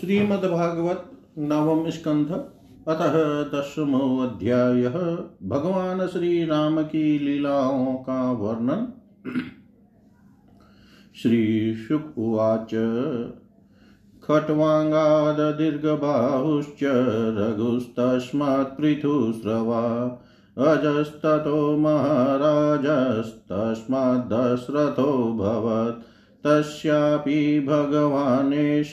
श्रीमद्भागवत नवम स्कंध। अतः दशमोऽध्यायः भगवान श्री राम की लीलाओं का वर्णन। श्रीशुक उवाच। खट्वाङ्गाददीर्घबाहुश्च रघुस्तस्मात्पृथुस्रवा अजस्ततो महाराजस्तस्माद्दशरथोऽभवत् तस्यापि भगवानेश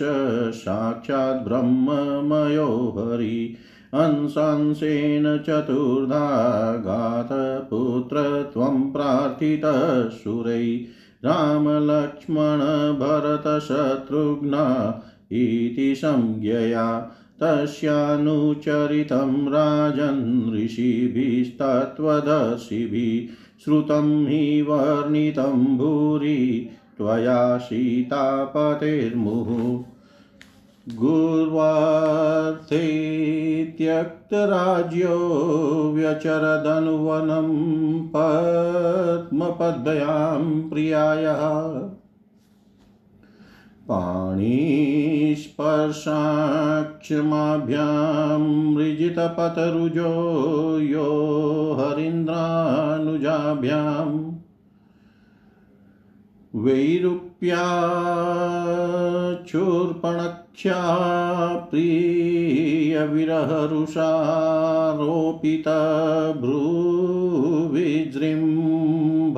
साक्षात् ब्रह्ममयो हरि अंशांशेन चतुर्धा गातपुत्रत्वं प्रार्थितः सुरै रामलक्ष्मणभरतशत्रुघ्ना इति संज्ञया। तस्यानुचरितं राजन् ऋषिभिस्तत्त्वदर्शिभिः श्रुतं हि वर्णितं भूरि। त्वया सीतापतेर्मुहुः गुर्वार्थे त्यक्तराज्यो व्यचरदनुवनं पद्मपद्भयां प्रियायः। पाणिस्पर्शाक्षमाभ्यां मृजितपतरुजो यो हरीन्द्रानुजाभ्याम् वैरूप्याचूर्पणख्या प्रियविरहरुषारोपितभ्रूविजृम्भ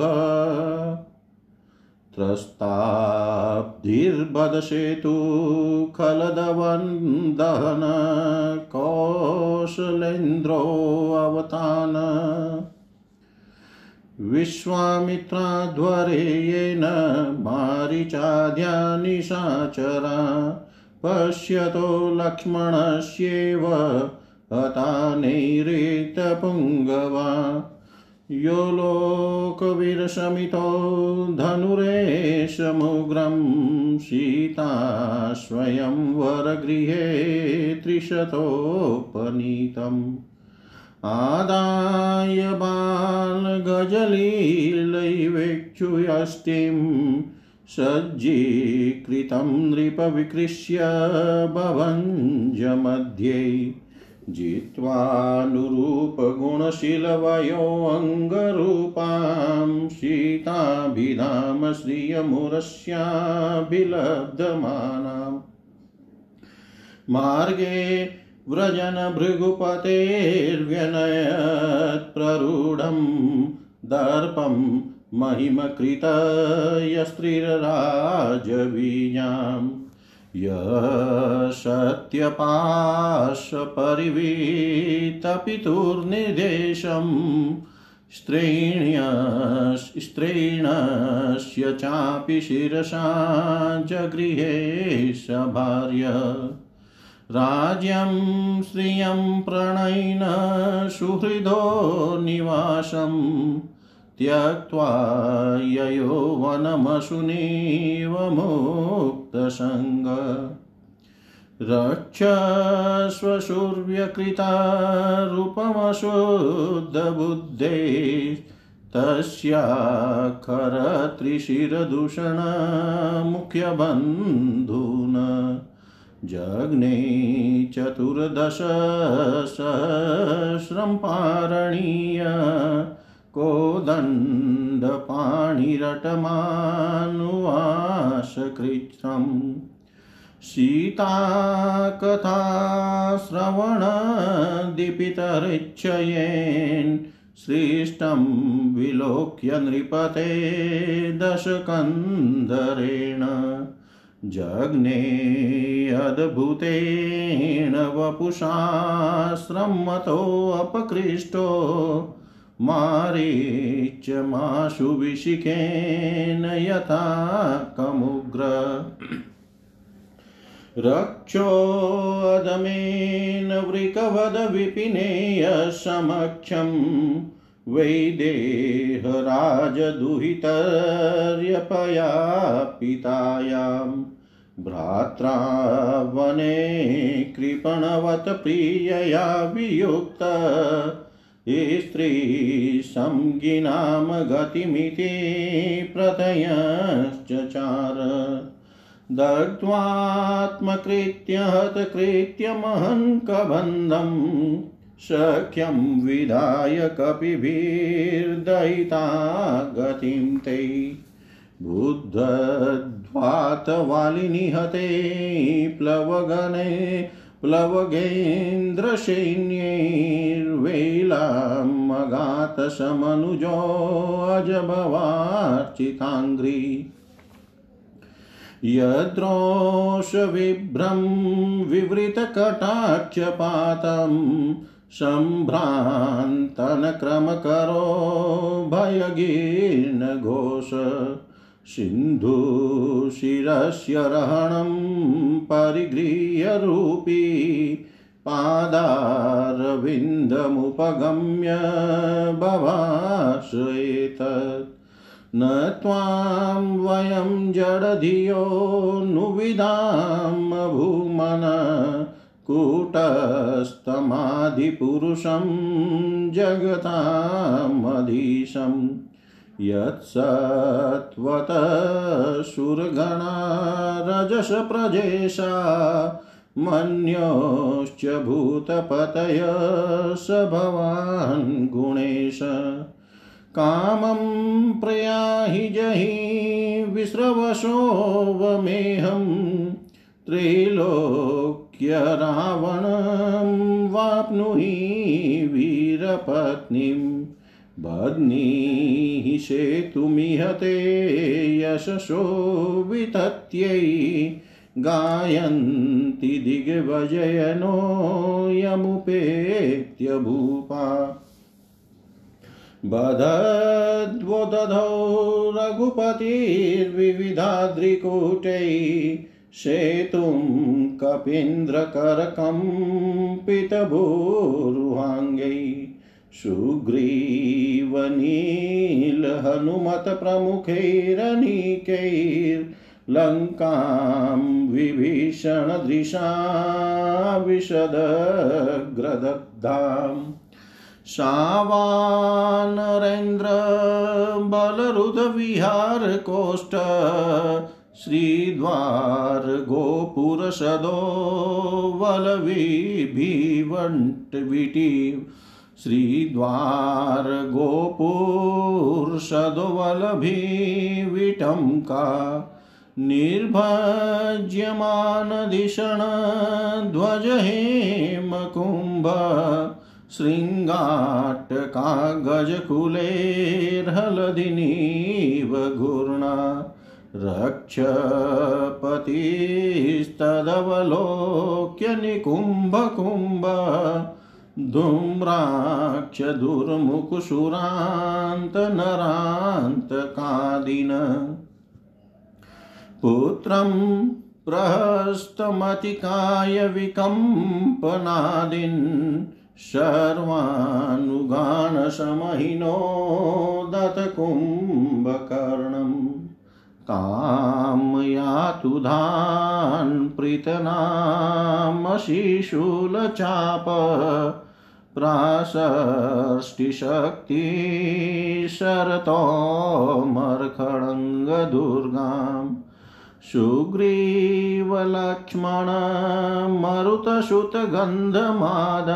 त्रस्ताब्धिर्बदसेतु खलदवन्दहन कौशलेन्द्रोऽवतान। विश्वामित्राध्वरे येन मारिचाद्यानिशाचरा पश्यतो लक्ष्मणस्येव हतानैरेतपुङ्गवा। यो लोकवीरशमितो धनुरेशमुग्रं सीता स्वयं वरगृहे त्रिशतोपनीतम्। आदाय बालगजलीलैवेक्षुयष्टिं सज्जीकृतं नृपविकृष्य भवञ्जमध्ये जित्वानुरूपगुणशीलवयोऽङ्गरूपां सीताभिधाम श्रियमुरस्याभिलब्धमानाम्। मार्गे व्रजन भृगुपतेर्व्यनयत्प्ररूढं दर्पं महिमकृतयस्त्रीरराजवीजाम् यशत्यपाशपरिवीतपितुर्निदेशं स्त्रीण्य स्त्रीणस्य चापि शिरसा जगृहे भार्य। राज्यं श्रियं प्रणयिन सुहृदो निवासं त्यक्त्वा ययो वनमशुनीव मुक्तसङ्ग रक्षस्वशुर्व्यकृतारूपमशुद्धबुद्धे तस्याखरत्रिशिरदूषणमुख्यबन्धून् जग्ने चतुर्दशसहस्रं पारणीय कोदण्डपाणिरटमानुवासकृत्रम्। सीताकथाश्रवणदीपितरिच्छयेन् सृष्टं विलोक्य नृपते दशकन्धरेण। जग्ने अद्भुतेन वपुषाश्रमतोऽपकृष्टो मारीचमाशु विशिखेन यथा कमुग्र। रक्षोऽदमेन वृकवदविपिनेय समक्षं वैदेहराजदुहितर्यपया पितायाम् भ्रात्रा वने कृपणवत प्रियया वियुक्त। स्त्रीसंज्ञिनां गतिमिति प्रथयश्चचार दग्ध्वात्मकृत्य हतकृत्यमहङ्कबन्धम् सख्यं विधाय कपिभिर्दयिता गतिं ते। बुद्धध्वातवालिनिहते प्लवगणे प्लवगेन्द्रसैन्यैर्वेलामगातसमनुजोऽजभवार्चिताङ्घ्रि यद्रोषविभ्रं विवृतकटाक्षपातं सम्भ्रान्तनक्रमकरो भयगीर्णघोष सिन्धुशिरस्य रहणं परिगृह्य रूपी पादारविन्दमुपगम्य भवास न त्वां वयं जडधियो नुविदाम भूमन कूटस्थमाधिपुरुषं जगतामधीशम् यत्सत्वतः सुरगणा रजसप्रजेशा मन्योश्च भूतपतय स भवान् गुणेश। कामं प्रयाहि जहि विस्रवशोऽवमेहं त्रैलोक्यरावणं वाप्नुहि वीरपत्नीम् भग्नीः सेतुमिहते यशसो वितत्यै गायन्ति दिग्भजयनो यमुपेत्य भूपा। बधद्वोदधौ रघुपतिर्विविधाद्रिकूटै सेतुं कपीन्द्रकरकम्पितभूरुहाङ्गै सुग्रीवनीलहनुमतप्रमुखैरनीकैर्लङ्कां विभीषणदृशा विशदग्रदग्धाम् शावानरेन्द्रबलरुधविहारकोष्ठ श्रीद्वारगोपुरसदो वलविभिवण्टविटि श्रीद्वारगोपुरसदोवलभिविटं का निर्भज्यमानधिषणध्वजहेमकुम्भ शृङ्गाट्टका गजकुलेर्हलदिनीव घूर्णा रक्षपतिस्तदवलोक्य निकुम्भकुम्भ धूम्राक्षदुर्मुखसुरान्तनरान्तकादिन पुत्रं प्रहस्तमतिकाय विकम्पनादिन् सर्वानुगानसमहिनो दत्कुम्भकर्णम् कामयातुधान् प्रीतनामशिशूलचाप प्राशष्टिशक्तिशरतोमर्खडङ्गदुर्गाम् सुग्रीवलक्ष्मणमरुतसुतगन्धमाद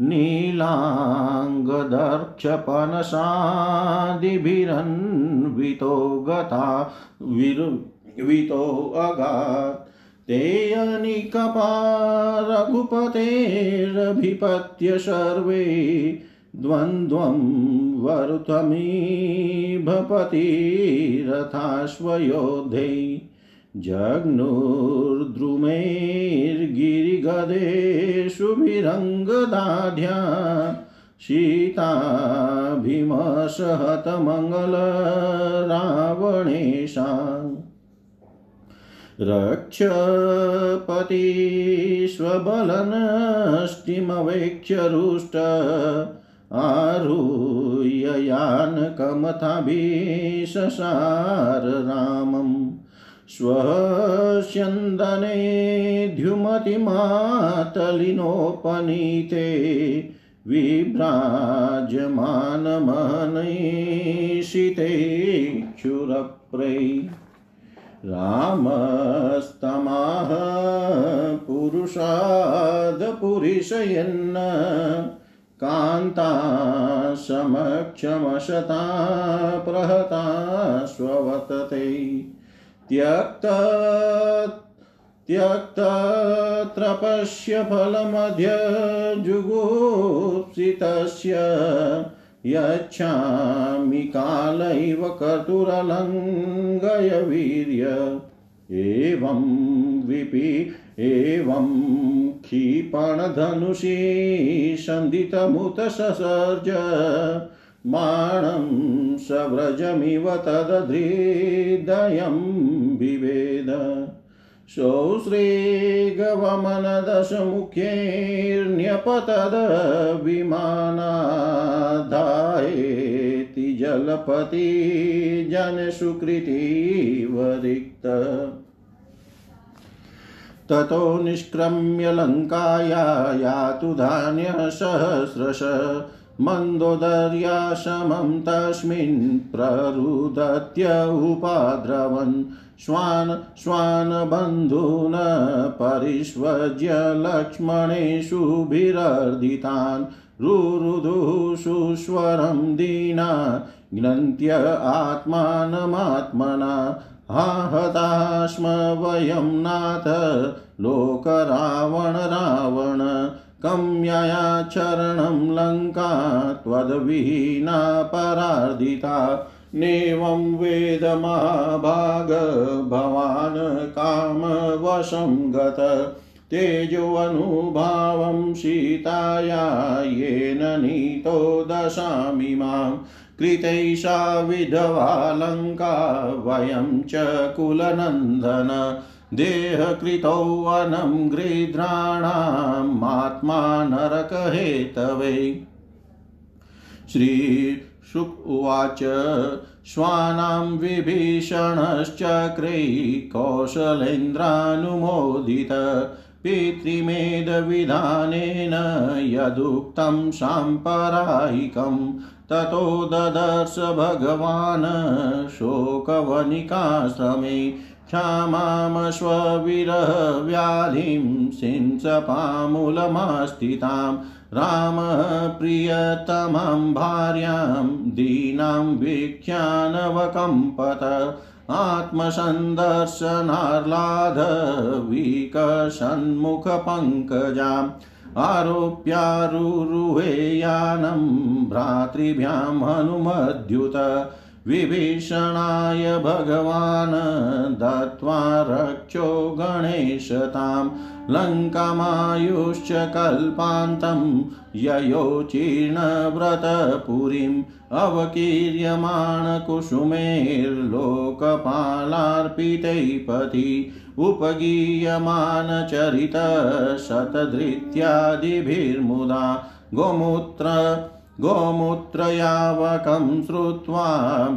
नीलाङ्गदर्क्षपनसादिभिरन्वितो गता वितो अगात् ते अनिकपा रघुपतेरभिपत्य सर्वे द्वन्द्वं वरुतमीभपतिरथाश्वयोधै जग्नुर्द्रुमैर्गिरिगदेषुभिरङ्गदाढ्या सीताभिमसहतमङ्गलरावणेशा रक्षपति स्वबलनष्टिमवेक्ष्य रुष्ट आरुह्ययानकमथाभिशसार रामम् स्वस्यन्दने द्युमतिमातलिनोपनीते विभ्राजमानमहनैषिते क्षुरप्रै रामस्तमाह पुरुषादपुरिशयन्न कान्ता समक्षमशता प्रहता स्ववतते त्यक्त त्यक्तत्रपश्य फलमध्य जुगुप्सितस्य यच्छामि कालैव कर्तुरलङ्घय वीर्य। एवं विपि, एवं क्षिपणधनुषी सन्दितमुत ससर्ज, माणं सव्रजमिव तदधृदयं विवेद। सौश्रेगवमनदशमुख्यैर्न्यपतद्विमानाधायेति जलपति जनसुकृतिवरिक्त ततो निष्क्रम्य लङ्काया यातु धान्यसहस्रश मन्दोदर्याशमं तस्मिन् प्ररुदत्य उपाद्रवन्। श्वान श्वानबन्धून् परिष्वज्य लक्ष्मणेषुभिरर्दितान् रुरुदुषुस्वरं दीना ग्नन्त्य आत्मानमात्मना। आहता स्म वयं नाथ, लोकरावण रावण। कम्यया चरणं लङ्का त्वद्विहीना परार्दिता नेवं वेद महाभाग भवान् कामवशं गत। तेजोऽनुभावं सीताया येन नीतो दशामि माम्। कृतैषा विधवालङ्का वयं च कुलनन्दन। देहकृतौवनं गृध्राणामात्मा नरकहेतवे श्रीशुक उवाच, श्वानां विभीषणश्चक्रे कौशलेन्द्रानुमोदित, पितृमेधविधानेन यदुक्तं साम्परायिकं ततो ददर्श भगवान् शोकवनिकाश्रमे। क्षमामश्वविरहव्याधिं सिंसपामुलमास्थितां रामः प्रियतमां भार्यां दीनां वीक्ष्यानवकम्पत आत्मसन्दर्शनार्लाधविकषण्मुखपङ्कजाम् आरोप्यारुरुहे यानं भ्रातृभ्यां हनुमद्युत विभीषणाय भगवान् दत्त्वा रक्षो गणेशतां लङ्कामायुश्च कल्पान्तं ययोचीर्णव्रतपुरीम् अवकीर्यमाणकुसुमेर्लोकपालार्पितैपथि उपगीयमानचरितशतधृत्यादिभिर्मुदा गोमूत्र गोमूत्रयावकं श्रुत्वा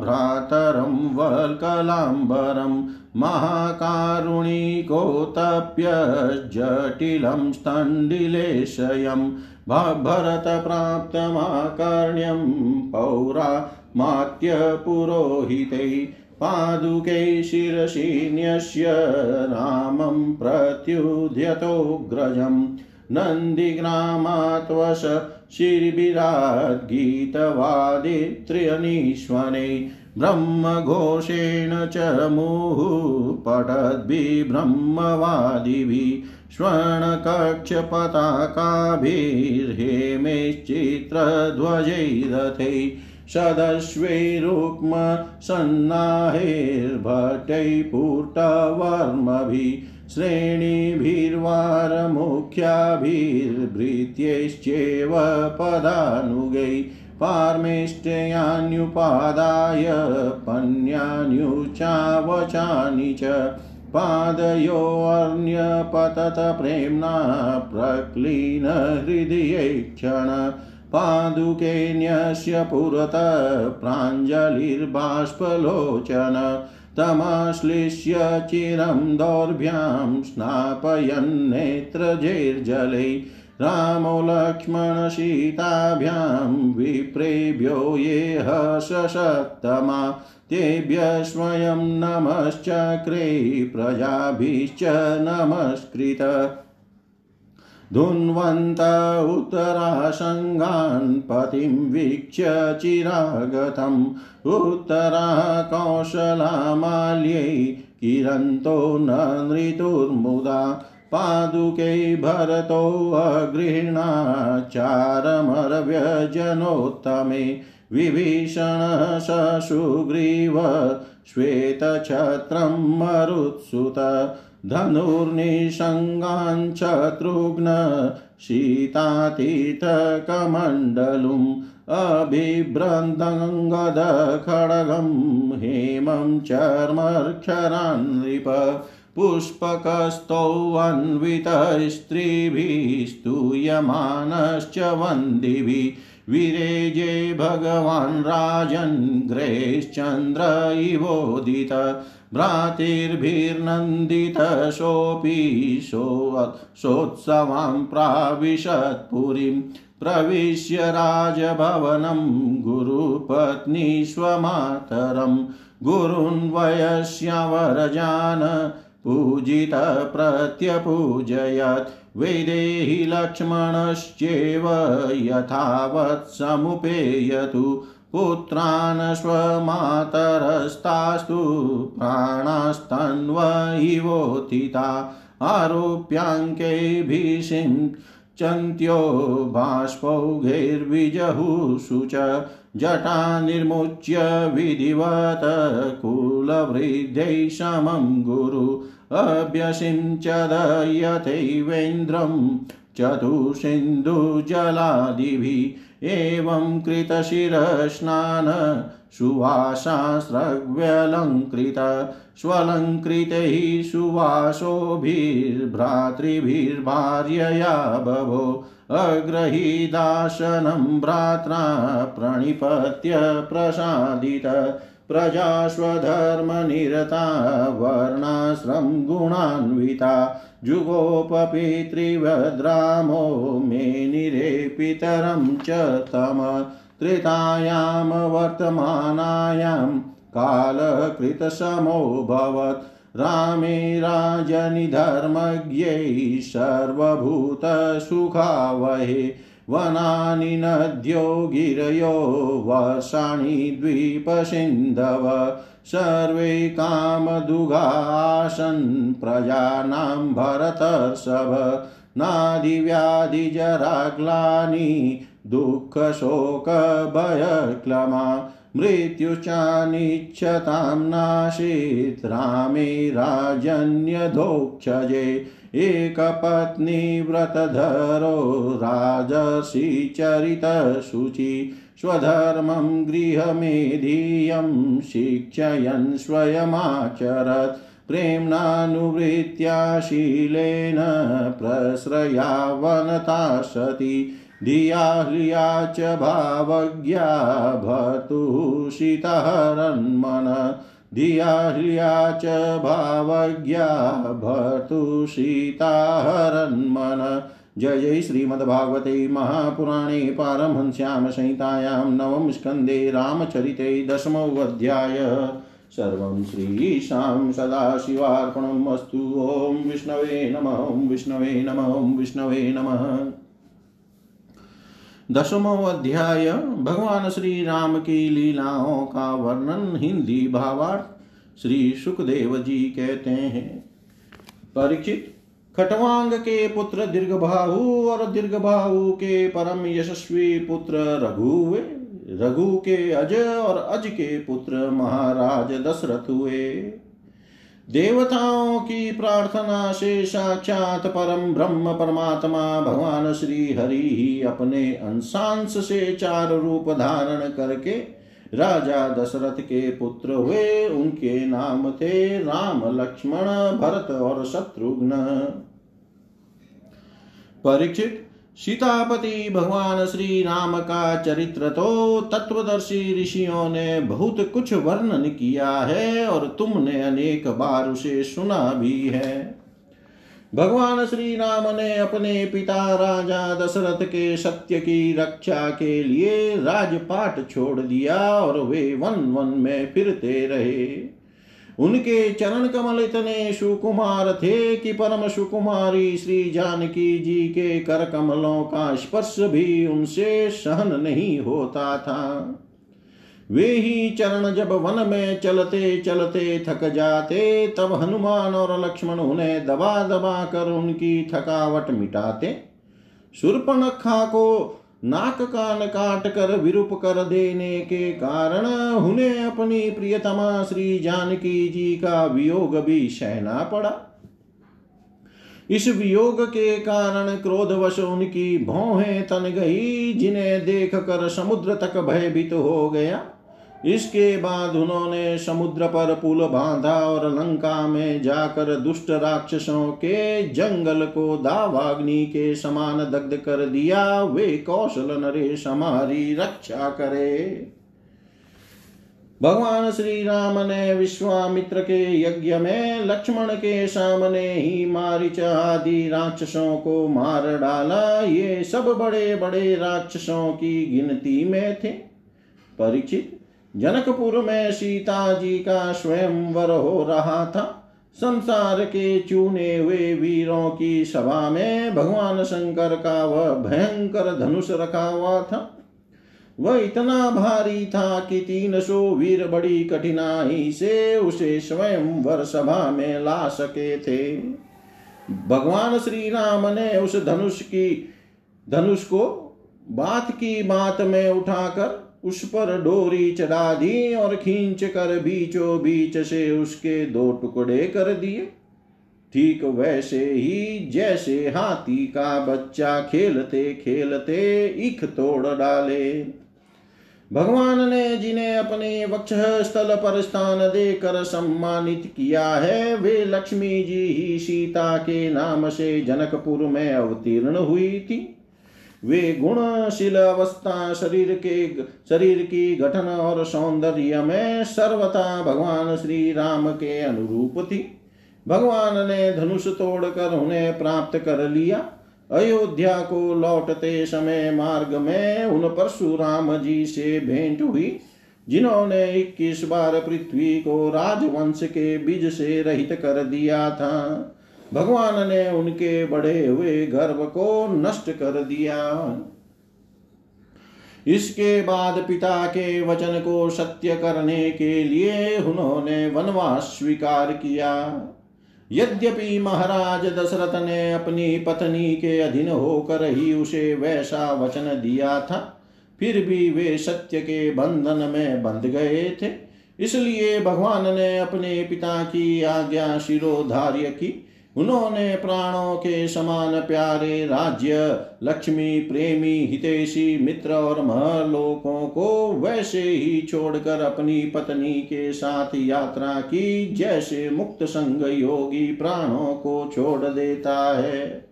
भ्रातरं वल्कलाम्बरं महाकारुणिकोतप्य जटिलं स्तण्डिलेशयं भरतप्राप्तमाकर्ण्यं पौरा मात्यपुरोहितै पादुके शिरसि न्यस्य रामं प्रत्युध्यतोऽग्रजम् नन्दिग्रामात्वश शिर्विरात् गीतवादित्र्यनीश्वने ब्रह्मघोषेण च मुहुः पठद्भिब्रह्मवादिभिः स्वर्णकक्षपताकाभिर्हेमेश्चित्रध्वजैरथै सदश्वैरुक्म सन्नाहैर्भटैपूर्टवर्मभिः श्रेणिभिर्वारमुख्याभिर्भृत्यैश्चैव पदानुगै पार्मेष्ट्यान्युपादाय पन्यान्युचावचानि च पादयोऽर्ण्यपतत प्रेम्णा प्रक्लीनहृदये क्षण पादुकेन्यस्य पुरतः प्राञ्जलिर्बाष्पलोचन तमाश्लिष्य चिरं दौर्भ्यां स्नापयन्नेत्रजैर्जलै रामो लक्ष्मणसीताभ्यां विप्रेभ्यो ये सषत्तमा तेभ्य स्वयं नमश्चक्रे प्रजाभिश्च नमस्कृत। धुन्वन्त उत्तरासङ्गान् पतिं वीक्ष्य चिरागतम् उत्तरा कौशलामाल्यै किरन्तो न नृतुर्मुदा पादुके भरतोऽगृह्णाचारमरव्यजनोत्तमे विभीषणः ससुग्रीव श्वेतछत्रं मरुत्सुत धनुर्निषङ्गाञ्चतृघ्न शीतातीतकमण्डलुम् अभिभ्रन्दङ्गदखड्गं हेमं चर्मक्षरान् नृप पुष्पकस्तौन्वितस्त्रीभिस्तूयमानश्च वन्दिभिः। विरेजे भगवान् राजन् ग्रेश्चन्द्र इवोदित भ्रातृभिर्नन्दितशोऽपि सोत्सवां प्राविशत्पुरीं प्रविश्य राजभवनं गुरुपत्नीष्वमातरं गुरून् वयस्यावरजान् पूजितप्रत्यपूजयत् वैदेहि लक्ष्मणश्चेव यथावत् समुपेयतु। पुत्रान् स्वमातरस्तास्तु प्राणास्तन्व इवोत्थिता आरोप्याङ्कैभिषिञ्चन्त्यो बाष्पौघैर्विजहुषु च। जटा निर्मुच्य विधिवत कुलवृद्धै समं गुरु। अभ्यसिञ्चदयथैवेन्द्रं चतुसिन्धुजलादिभिः एवं कृतशिरस्नान सुवासास्रव्यलङ्कृत स्वलङ्कृतैः सुवासोभिर्भ्रातृभिर्भार्यया बभो अग्रहीदासनं भ्रात्रा प्रणिपत्य प्रसादित प्रजास्वधर्मनिरता वर्णाश्रम गुणान्विता जुगोपपितृवद्रामो मेनिरे पितरं च तम त्रेतायां वर्तमानायां कालकृतसमोऽभवत् रामे राजनिधर्मज्ञै सर्वभूतसुखावहे। वनानि नद्यो गिरयो वर्षाणि द्वीपसिन्धव। सर्वे कामदुघासन् प्रजानां भरतर्षभ। नादिव्याधिजराग्लानि, दुःखशोकभयक्लमा। मृत्युश्चानिच्छतां नाशीत्, रामे राजन्यधोक्षजे। एकपत्नीव्रतधरो राजर्षि चरितशुचि स्वधर्मं गृहमेधीयं शिक्षयन् स्वयमाचरत्। प्रेम्णानुवृत्त्या शीलेन प्रश्रयावनता सती। धिया ह्रिया च भावज्ञा भतुषितहरन्मन धिया ह्रिया च भावज्ञा जय जय श्रीमद्भागवते महापुराणे पारमहंस्यां संहितायां नवम स्कन्धे रामचरिते दशमोऽध्याय। सर्वं श्रीशां सदाशिवार्पणम् अस्तु ॐ विष्णवे नमः, ॐ विष्णवे नमः विष्णवे नमः। दसमो अध्याय भगवान श्री राम की लीलाओं का वर्णन हिंदी भावार्थ श्री सुखदेव जी कहते हैं। परीक्षित खटवांग के पुत्र दीर्घबाहु और दीर्घबाहु के परम यशस्वी पुत्र रघु हुए। रघु के अज और अज के पुत्र महाराज दशरथ हुए। देवताओं की प्रार्थना से साक्षात परम ब्रह्म परमात्मा भगवान श्री हरि ही अपने अंशांश से चार रूप धारण करके राजा दशरथ के पुत्र हुए। उनके नाम थे राम, लक्ष्मण, भरत और शत्रुघ्न। परीक्षित सीतापति भगवान श्री राम का चरित्र तो तत्वदर्शी ऋषियों ने बहुत कुछ वर्णन किया है और तुमने अनेक बार उसे सुना भी है। भगवान श्री राम ने अपने पिता राजा दशरथ के सत्य की रक्षा के लिए राजपाट छोड़ दिया और वे वन वन में फिरते रहे। उनके चरण कमल इतने सुकुमार थे कि परम सुकुमारी श्री जानकी जी के कर कमलों का स्पर्श भी उनसे सहन नहीं होता था। वे ही चरण जब वन में चलते चलते थक जाते, तब हनुमान और लक्ष्मण उन्हें दबा दबा कर उनकी थकावट मिटाते। सुरपणखा को नाक कान काट कर विरूप कर देने के कारण उन्हें अपनी प्रियतमा श्री जानकी जी का वियोग भी सहना पड़ा। इस वियोग के कारण क्रोधवश उनकी भौहें तन गई, जिन्हें देख कर समुद्र तक भयभीत हो गया। इसके बाद उन्होंने समुद्र पर पुल बांधा और लंका में जाकर दुष्ट राक्षसों के जंगल को दावाग्नि के समान दग्ध कर दिया। वे कौशल नरेश हमारी रक्षा करे। भगवान श्री राम ने विश्वामित्र के यज्ञ में लक्ष्मण के सामने ही मारिच आदि राक्षसों को मार डाला। ये सब बड़े बड़े राक्षसों की गिनती में थे। परीक्षित जनकपुर में सीता जी का स्वयंवर हो रहा था। संसार के चूने हुए वीरों की सभा में भगवान शंकर का वह भयंकर धनुष रखा हुआ था। वह इतना भारी था कि तीन सौ वीर बड़ी कठिनाई से उसे स्वयं वर सभा में ला सके थे। भगवान श्री राम ने उस धनुष की, धनुष को बात की बात में उठाकर उस पर डोरी चढ़ा दी और खींच कर बीचों बीच से उसके दो टुकड़े कर दिए। ठीक वैसे ही जैसे हाथी का बच्चा खेलते खेलते इख तोड़ डाले। भगवान ने जिन्हें अपने वक्ष स्थल पर स्थान देकर सम्मानित किया है, वे लक्ष्मी जी ही सीता के नाम से जनकपुर में अवतीर्ण हुई थी। वे गुणशील अवस्था शरीर के, शरीर की गठन और सौंदर्य में सर्वथा भगवान श्री राम के अनुरूप थी। भगवान ने धनुष तोड़कर उन्हें प्राप्त कर लिया। अयोध्या को लौटते समय मार्ग में उन परशुराम जी से भेंट हुई, जिन्होंने इक्कीस बार पृथ्वी को राजवंश के बीज से रहित कर दिया था। भगवान ने उनके बड़े हुए गर्भ को नष्ट कर दिया। इसके बाद पिता के वचन को सत्य करने के लिए उन्होंने वनवास स्वीकार किया। यद्यपि महाराज दशरथ ने अपनी पत्नी के अधीन होकर ही उसे वैसा वचन दिया था, फिर भी वे सत्य के बंधन में बंध गए थे। इसलिए भगवान ने अपने पिता की आज्ञा शिरोधार्य की। उन्होंने प्राणों के समान प्यारे राज्य, लक्ष्मी, प्रेमी, हितेशी, मित्र और महलोकों को वैसे ही छोड़कर अपनी पत्नी के साथ यात्रा की, जैसे मुक्त संग योगी प्राणों को छोड़ देता है।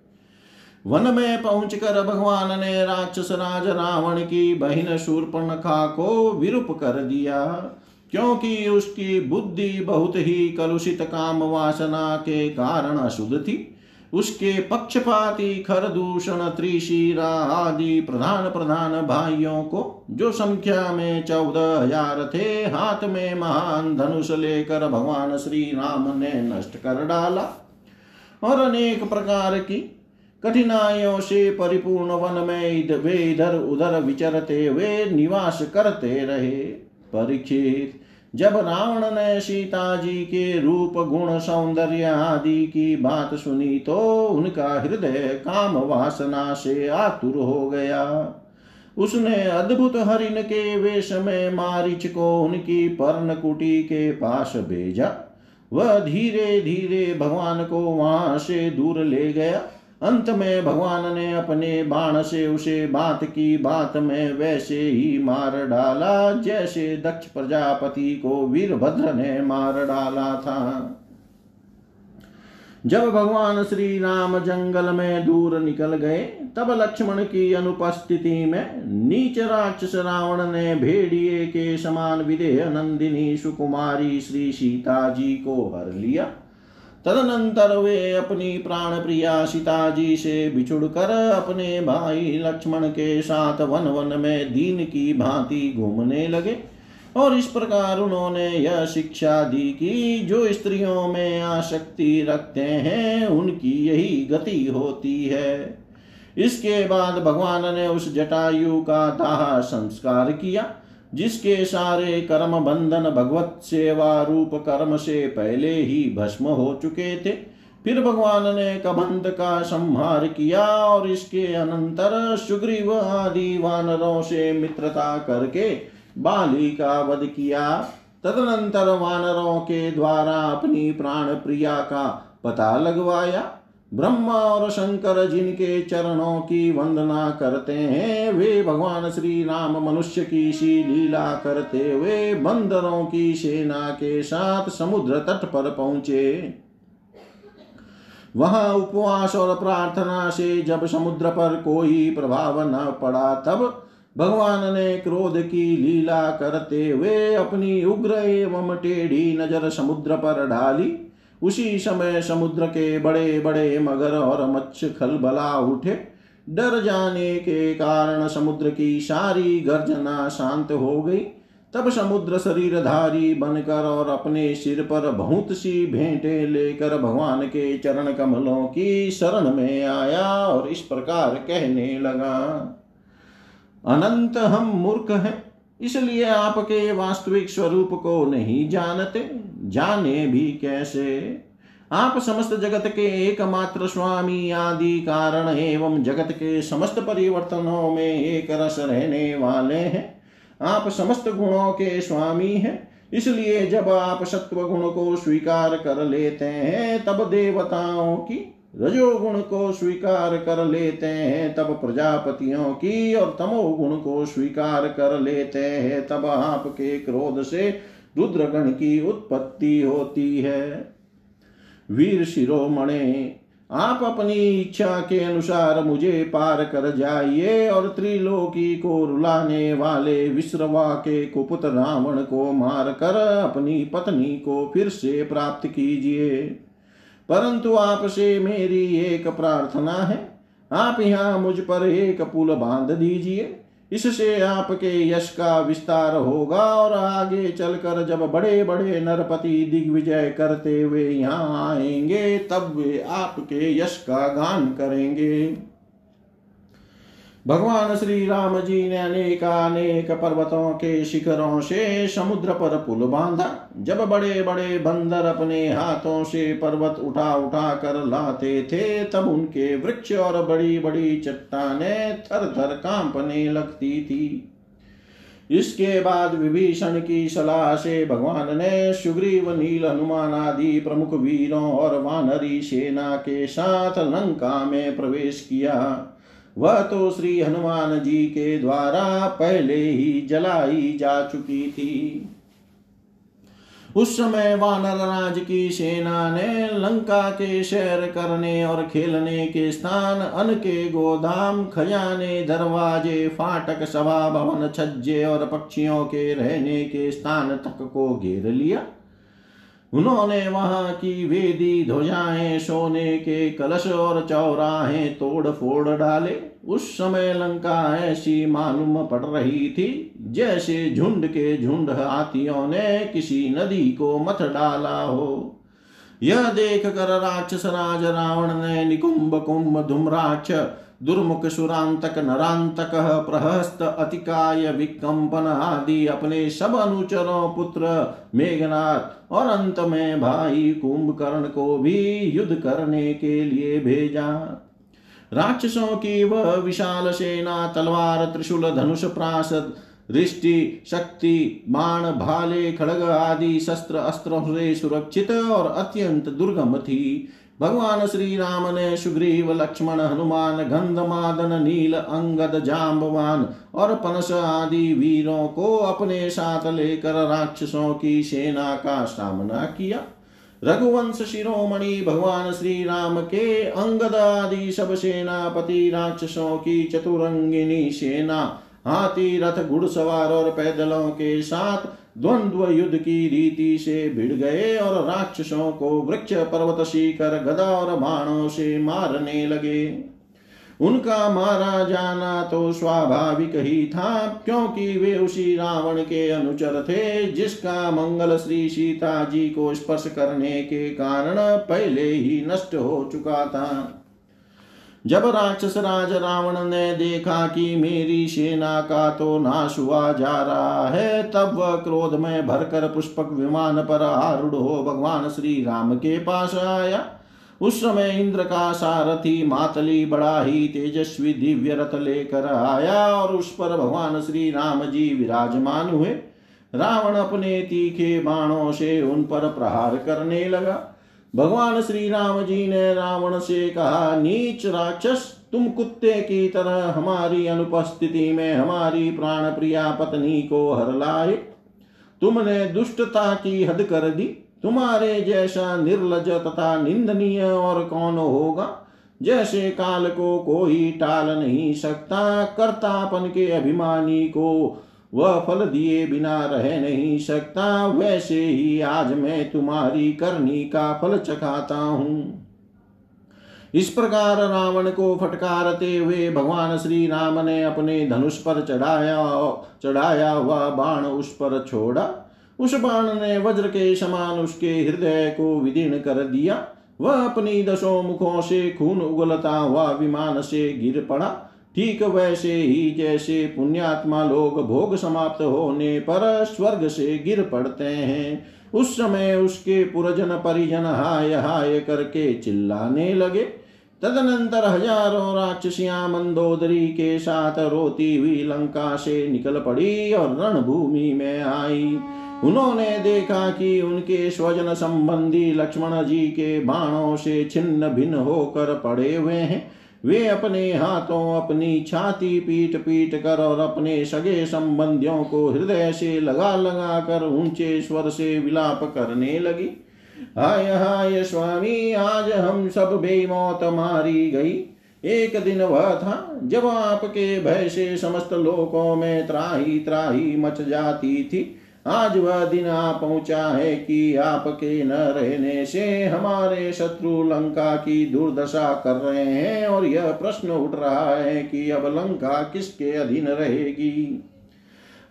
वन में पहुंचकर भगवान ने राक्षस राज रावण की बहन शूर्पणखा को विरूप कर दिया। क्योंकि उसकी बुद्धि बहुत ही कलुषित काम वासना के कारण अशुद्ध थी। उसके पक्षपाती, खरदूषण, त्रिशिरा आदि प्रधान प्रधान भाइयों को जो संख्या में चौदह हज़ार थे, हाथ में महान धनुष लेकर भगवान श्री राम ने नष्ट कर डाला और अनेक प्रकार की कठिनाइयों से परिपूर्ण वन में वे इधर उधर विचरते हुए निवास करते रहे। परीक्षित जब रावण ने सीता जी के रूप, गुण, सौंदर्य आदि की बात सुनी तो उनका हृदय काम वासना से आतुर हो गया। उसने अद्भुत हरिण के वेश में मारिच को उनकी पर्ण कुटी के पास भेजा। वह धीरे धीरे भगवान को वहाँ से दूर ले गया। अंत में भगवान ने अपने बाण से उसे बात की, बात में वैसे ही मार डाला, जैसे दक्ष प्रजापति को वीरभद्र ने मार डाला था। जब भगवान श्री राम जंगल में दूर निकल गए, तब लक्ष्मण की अनुपस्थिति में नीच राक्षस रावण ने भेड़िए के समान विदेह नंदिनी सुकुमारी श्री सीता जी को हर लिया। तदनंतर वे अपनी प्राण प्रिया सीता जी से बिछुड़ कर अपने भाई लक्ष्मण के साथ वन वन में दीन की भांति घूमने लगे। और इस प्रकार उन्होंने यह शिक्षा दी कि जो स्त्रियों में आसक्ति रखते हैं, उनकी यही गति होती है। इसके बाद भगवान ने उस जटायु का दाह संस्कार किया। जिसके सारे कर्म बंधन भगवत सेवा रूप कर्म से पहले ही भस्म हो चुके थे। फिर भगवान ने कबंध का संहार किया और इसके अनंतर सुग्रीव आदि वानरों से मित्रता करके बाली का वध किया। तदनंतर वानरों के द्वारा अपनी प्राण प्रिया का पता लगवाया। ब्रह्मा और शंकर जिनके चरणों की वंदना करते हैं, वे भगवान श्री राम मनुष्य की सी लीला करते हुए बंदरों की सेना के साथ समुद्र तट पर पहुँचे। वहाँ उपवास और प्रार्थना से जब समुद्र पर कोई प्रभाव न पड़ा, तब भगवान ने क्रोध की लीला करते हुए अपनी उग्र एवं टेढ़ी नज़र समुद्र पर डाली। उसी समय समुद्र के बड़े बड़े मगर और मत्स्य खलबला उठे। डर जाने के कारण समुद्र की सारी गर्जना शांत हो गई। तब समुद्र शरीरधारी बनकर और अपने सिर पर बहुत सी भेंटे लेकर भगवान के चरण कमलों की शरण में आया और इस प्रकार कहने लगा, अनंत हम मूर्ख हैं, इसलिए आपके वास्तविक स्वरूप को नहीं जानते। जाने भी कैसे? आप समस्त जगत के एकमात्र स्वामी आदि कारण एवं जगत के समस्त परिवर्तनों में एक रस रहने वाले हैं। आप समस्त गुणों के स्वामी हैं। इसलिए जब आप सत्व गुण को स्वीकार कर लेते हैं, तब देवताओं की, रजोगुण को स्वीकार कर लेते हैं, तब प्रजापतियों की और तमोगुण को स्वीकार कर लेते हैं, तब आपके क्रोध से रुद्रगण की उत्पत्ति होती है। वीर शिरोमणे, आप अपनी इच्छा के अनुसार मुझे पार कर जाइए और त्रिलोकी को रुलाने वाले विश्रवा के कुपुत रावण को मार कर अपनी पत्नी को फिर से प्राप्त कीजिए। परंतु आपसे मेरी एक प्रार्थना है, आप यहाँ मुझ पर एक पुल बाँध दीजिए। इससे आपके यश का विस्तार होगा और आगे चलकर जब बड़े बड़े नरपति दिग्विजय करते हुए यहाँ आएँगे, तब वे आपके यश का गान करेंगे। भगवान श्री राम जी ने अनेक अनेक पर्वतों के शिखरों से समुद्र पर पुल बांधा। जब बड़े बड़े बंदर अपने हाथों से पर्वत उठा उठा कर लाते थे, तब उनके वृक्ष और बड़ी बड़ी चट्टाने थर थर कांपने लगती थी। इसके बाद विभीषण की सलाह से भगवान ने सुग्रीव, नील हनुमान आदि प्रमुख वीरों और वानरी सेना के साथ लंका में प्रवेश किया। वह तो श्री हनुमान जी के द्वारा पहले ही जलाई जा चुकी थी। उस समय वानर राज की सेना ने लंका के शहर करने और खेलने के स्थान अन के गोदाम, खजाने, दरवाजे, फाटक, सभा, भवन, छज्जे और पक्षियों के रहने के स्थान तक को घेर लिया। उन्होंने वहाँ की वेदी ध्वजाएँ, सोने के कलश और चौराहे तोड़ फोड़ डाले। उस समय लंका ऐसी मालूम पड़ रही थी, जैसे झुंड के झुंड हाथियों ने किसी नदी को मथ डाला हो। यह देख कर राक्षस राज रावण ने निकुंभ कुंभ धूम्राक्ष दुर्मुख सुरांतक नरांतक, प्रहस्त अतिकाय विकंपन आदि अपने सब अनुचरों पुत्र मेघनाथ और अंत में भाई कुंभकर्ण को भी युद्ध करने के लिए भेजा। राक्षसों की वह विशाल सेना, तलवार, त्रिशूल, धनुष, प्रासद, दृष्टि, शक्ति, बाण, भाले, खड़ग आदि, शस्त्र, अस्त्रों से सुरक्षित और अत्यंत दुर्गम थी। भगवान श्री राम ने सुग्रीव, लक्ष्मण, हनुमान, गंधमादन, नील, अंगद जाम्बवान और पनस आदि वीरों को अपने साथ लेकर राक्षसों की सेना का सामना किया। रघुवंश शिरोमणि भगवान श्री राम के अंगद आदि सब सेनापति राक्षसों की चतुरंगिनी सेना, हाथी, रथ, घुड़सवार और पैदलों के साथ द्वंद्व युद्ध की रीति से भिड़ गए और राक्षसों को वृक्ष, पर्वत, शिखर, गदा और बाणों से मारने लगे। उनका मारा जाना तो स्वाभाविक ही था, क्योंकि वे उसी रावण के अनुचर थे, जिसका मंगल श्री सीता जी को स्पर्श करने के कारण पहले ही नष्ट हो चुका था। जब राक्षस राज रावण ने देखा कि मेरी सेना का तो नाश हुआ जा रहा है, तब वह क्रोध में भरकर पुष्पक विमान पर आरूढ़ हो भगवान श्री राम के पास आया। उस समय इंद्र का सारथी मातली बड़ा ही तेजस्वी दिव्य रथ लेकर आया और उस पर भगवान श्री राम जी विराजमान हुए। रावण अपने तीखे बाणों से उन पर प्रहार करने लगा। भगवान श्री राम जी ने रावण से कहा, नीच राक्षस, तुम कुत्ते की तरह हमारी अनुपस्थिति में हमारी प्राण प्रिया पत्नी को हर लाए। तुमने दुष्टता की हद कर दी। तुम्हारे जैसा निर्लज तथा निंदनीय और कौन होगा? जैसे काल को कोई टाल नहीं सकता। कर्तापन के अभिमानी को वह फल दिए बिना रह नहीं सकता, वैसे ही आज मैं तुम्हारी करनी का फल चखाता हूँ। इस प्रकार रावण को फटकारते हुए भगवान श्री राम ने अपने धनुष पर चढ़ाया चढ़ाया हुआ बाण उस पर छोड़ा। उस बाण ने वज्र के समान उसके हृदय को विदीर्ण कर दिया। वह अपनी दसों मुखों से खून उगलता हुआ विमान से गिर पड़ा। ठीक वैसे ही जैसे पुण्यात्मा लोग भोग समाप्त होने पर स्वर्ग से गिर पड़ते हैं। उस समय उसके पुरजन परिजन हाय हाय करके चिल्लाने लगे। तदनंतर हज़ारों राक्षसियाँ मंदोदरी के साथ रोती हुई लंका से निकल पड़ी और रणभूमि में आई। उन्होंने देखा कि उनके स्वजन संबंधी लक्ष्मण जी के बाणों से छिन्न भिन्न होकर पड़े हुए हैं। वे अपने हाथों अपनी छाती पीट पीट कर और अपने सगे संबंधियों को हृदय से लगा लगा कर ऊँचे स्वर से विलाप करने लगी। हाय हाय स्वामी, आज हम सब बेमौत मारी गई। एक दिन वह था जब आपके भय से समस्त लोकों में त्राही त्राही मच जाती थी। आज वह दिन आ पहुँचा है कि आपके न रहने से हमारे शत्रु लंका की दुर्दशा कर रहे हैं और यह प्रश्न उठ रहा है कि अब लंका किसके अधीन रहेगी?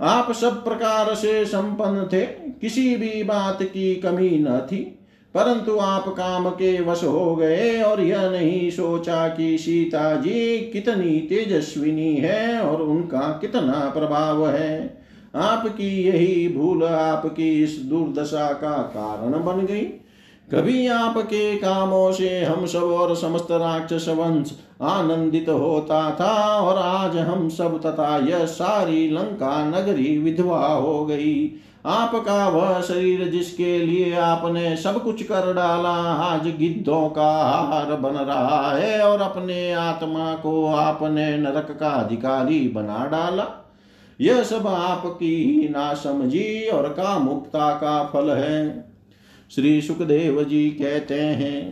आप सब प्रकार से संपन्न थे, किसी भी बात की कमी न थी, परंतु आप काम के वश हो गए और यह नहीं सोचा कि सीता जी कितनी तेजस्विनी है और उनका कितना प्रभाव है। आपकी यही भूल, आपकी इस दुर्दशा का कारण बन गई। कभी आपके कामों से हम सब और समस्त राक्षस वंश आनंदित होता था, और आज हम सब तथा यह सारी लंका नगरी विधवा हो गई। आपका वह शरीर जिसके लिए आपने सब कुछ कर डाला, आज गिद्धों का आहार बन रहा है, और अपने आत्मा को आपने नरक का अधिकारी बना डाला। यह सब आपकी ना समझी और कामुकता का फल है। श्री सुखदेव जी कहते हैं,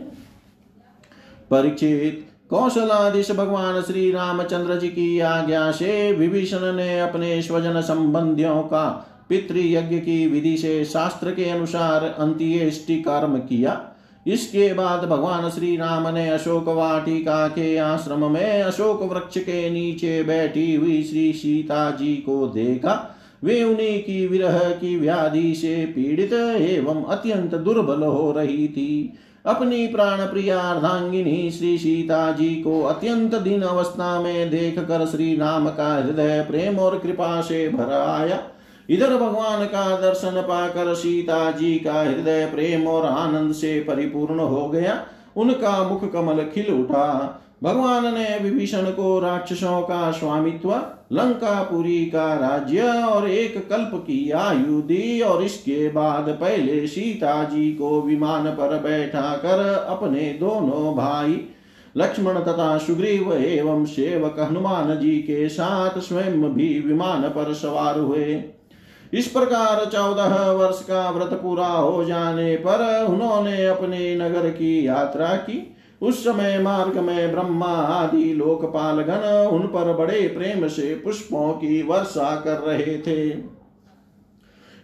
परीक्षित कौशलादिश भगवान श्री रामचंद्र जी की आज्ञा से विभीषण ने अपने स्वजन संबंधियों का पितृयज्ञ की विधि से शास्त्र के अनुसार अंत्येष्टि कर्म किया। इसके बाद भगवान श्री राम ने अशोक वाटिका के आश्रम में अशोक वृक्ष के नीचे बैठी हुई श्री सीता जी को देखा। वे उन्हीं की विरह की व्याधि से पीड़ित एवं अत्यंत दुर्बल हो रही थी। अपनी प्राण प्रिया अर्धांगिनी श्री सीता जी को अत्यंत दिन अवस्था में देख कर श्री राम का हृदय प्रेम और कृपा से भर आया। इधर भगवान का दर्शन पाकर सीता जी का हृदय प्रेम और आनंद से परिपूर्ण हो गया। उनका मुख कमल खिल उठा। भगवान ने विभीषण को राक्षसों का स्वामित्व लंकापुरी का राज्य और एक कल्प की आयु दी और इसके बाद पहले सीता जी को विमान पर बैठा कर अपने दोनों भाई, लक्ष्मण तथा सुग्रीव एवं सेवक हनुमान जी के साथ स्वयं भी विमान पर सवार हुए। इस प्रकार चौदह वर्ष का व्रत पूरा हो जाने पर उन्होंने अपने नगर की यात्रा की। उस समय मार्ग में ब्रह्मा आदि लोकपाल गण उन पर बड़े प्रेम से पुष्पों की वर्षा कर रहे थे।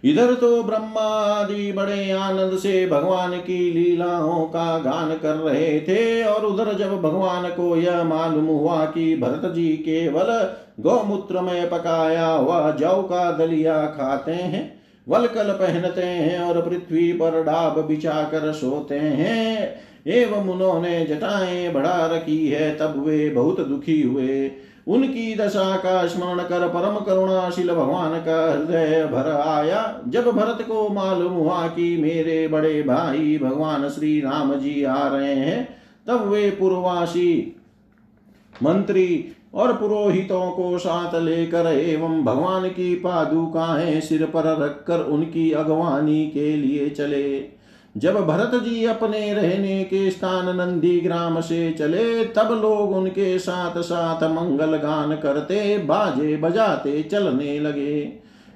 इधर तो ब्रह्मा आदि बड़े आनंद से भगवान की लीलाओं का गान कर रहे थे, और उधर जब भगवान को यह मालूम हुआ कि भरत जी केवल गौमूत्र में पकाया हुआ जौ का दलिया खाते हैं, वलकल पहनते हैं और पृथ्वी पर डाब बिछा कर सोते हैं, एवं उन्होंने जटाएँ बढ़ा रखी है, तब वे बहुत दुखी हुए। उनकी दशा का स्मरण कर परम करुणाशील भगवान का हृदय भर आया। जब भरत को मालूम हुआ कि मेरे बड़े भाई भगवान श्री राम जी आ रहे हैं, तब वे पूर्वासी मंत्री और पुरोहितों को साथ लेकर एवं भगवान की पादुकाएँ सिर पर रखकर उनकी अगवानी के लिए चले। जब भरत जी अपने रहने के स्थान नंदी ग्राम से चले, तब लोग उनके साथ साथ मंगल गान करते, बाजे बजाते, चलने लगे।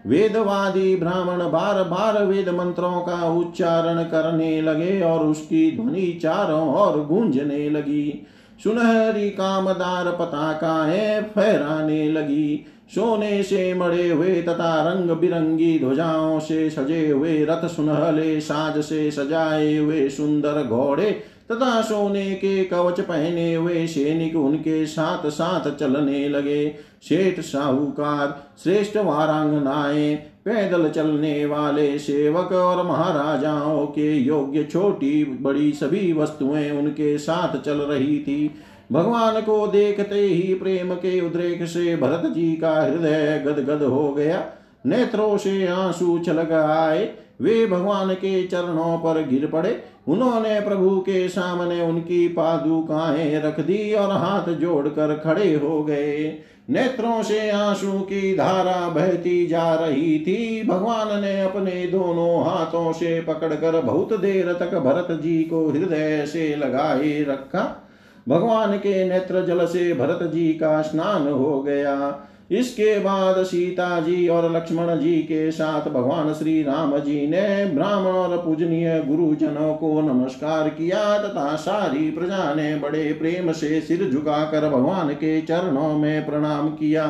वेदवादी ब्राह्मण बार बार वेद मंत्रों का उच्चारण करने लगे और उसकी ध्वनि चारों ओर गूंजने लगी। सुनहरी कामदार पताकाएँ फहराने लगी। सोने से मड़े हुए तथा रंग बिरंगी ध्वजाओं से सजे हुए रथ सुनहले साज से सजाए हुए सुंदर घोड़े तथा सोने के कवच पहने हुए सैनिक उनके साथ साथ चलने लगे। शेठ साहूकार, श्रेष्ठ वारांगनाएँ, पैदल चलने वाले सेवक और महाराजाओं के योग्य छोटी बड़ी सभी वस्तुएँ उनके साथ चल रही थी। भगवान को देखते ही प्रेम के उद्रेक से भरत जी का हृदय गदगद हो गया। नेत्रों से आँसू छलक आए वे भगवान के चरणों पर गिर पड़े। उन्होंने प्रभु के सामने उनकी पादुकाएँ रख दी और हाथ जोड़कर खड़े हो गए। नेत्रों से आँसू की धारा बहती जा रही थी। भगवान ने अपने दोनों हाथों से पकड़कर बहुत देर तक भरत जी को हृदय से लगाए रखा। भगवान के नेत्र जल से भरत जी का स्नान हो गया। इसके बाद सीता जी और लक्ष्मण जी के साथ भगवान श्री राम जी ने ब्राह्मण और पूजनीय गुरुजनों को नमस्कार किया तथा सारी प्रजा ने बड़े प्रेम से सिर झुकाकर भगवान के चरणों में प्रणाम किया।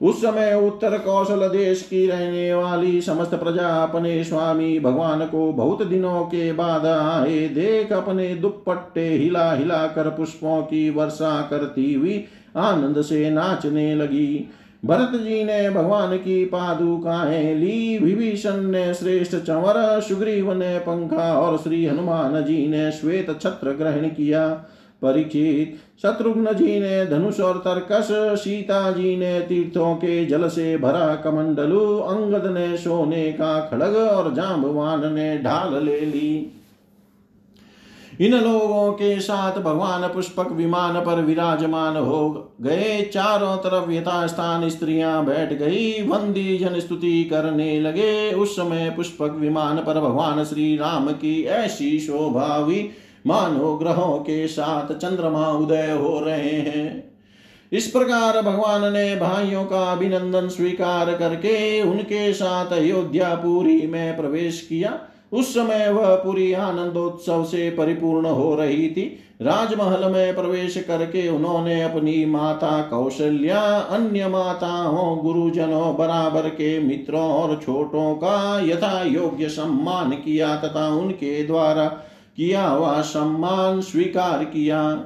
उस समय उत्तर कौशल देश की रहने वाली समस्त प्रजा अपने स्वामी भगवान को बहुत दिनों के बाद आए। देख अपने दुपट्टे हिला हिला कर पुष्पों की वर्षा करती हुई आनंद से नाचने लगी। भरत जी ने भगवान की पादुकाएँ ली। विभीषण ने श्रेष्ठ चंवर, सुग्रीव ने पंखा और श्री हनुमान जी ने श्वेत छत्र ग्रहण किया। परीक्षित शत्रुघ्न जी ने धनुष और तर्कस सीता जी ने तीर्थों के जल से भरा कमंडलु अंगद ने सोने का खड़ग और जाम्बवान ने ढाल ले ली। इन लोगों के साथ भगवान पुष्पक विमान पर विराजमान हो गए। चारों तरफ़ यथा स्थान स्त्रियाँ बैठ गई। वंदी जन स्तुति करने लगे। उस समय पुष्पक विमान पर भगवान श्री राम की ऐसी शोभा हुई। मानो ग्रहों के साथ चंद्रमा उदय हो रहे हैं। इस प्रकार भगवान ने भाइयों का अभिनंदन स्वीकार करके उनके साथ अयोध्यापुरी में प्रवेश किया। उस समय वह पूरी आनंदोत्सव से परिपूर्ण हो रही थी। राजमहल में प्रवेश करके उन्होंने अपनी माता कौशल्या, अन्य माताओं, गुरुजनों, बराबर के मित्रों और छोटों का यथा योग्य सम्मान किया तथा उनके द्वारा किया हुआ सम्मान स्वीकार किया।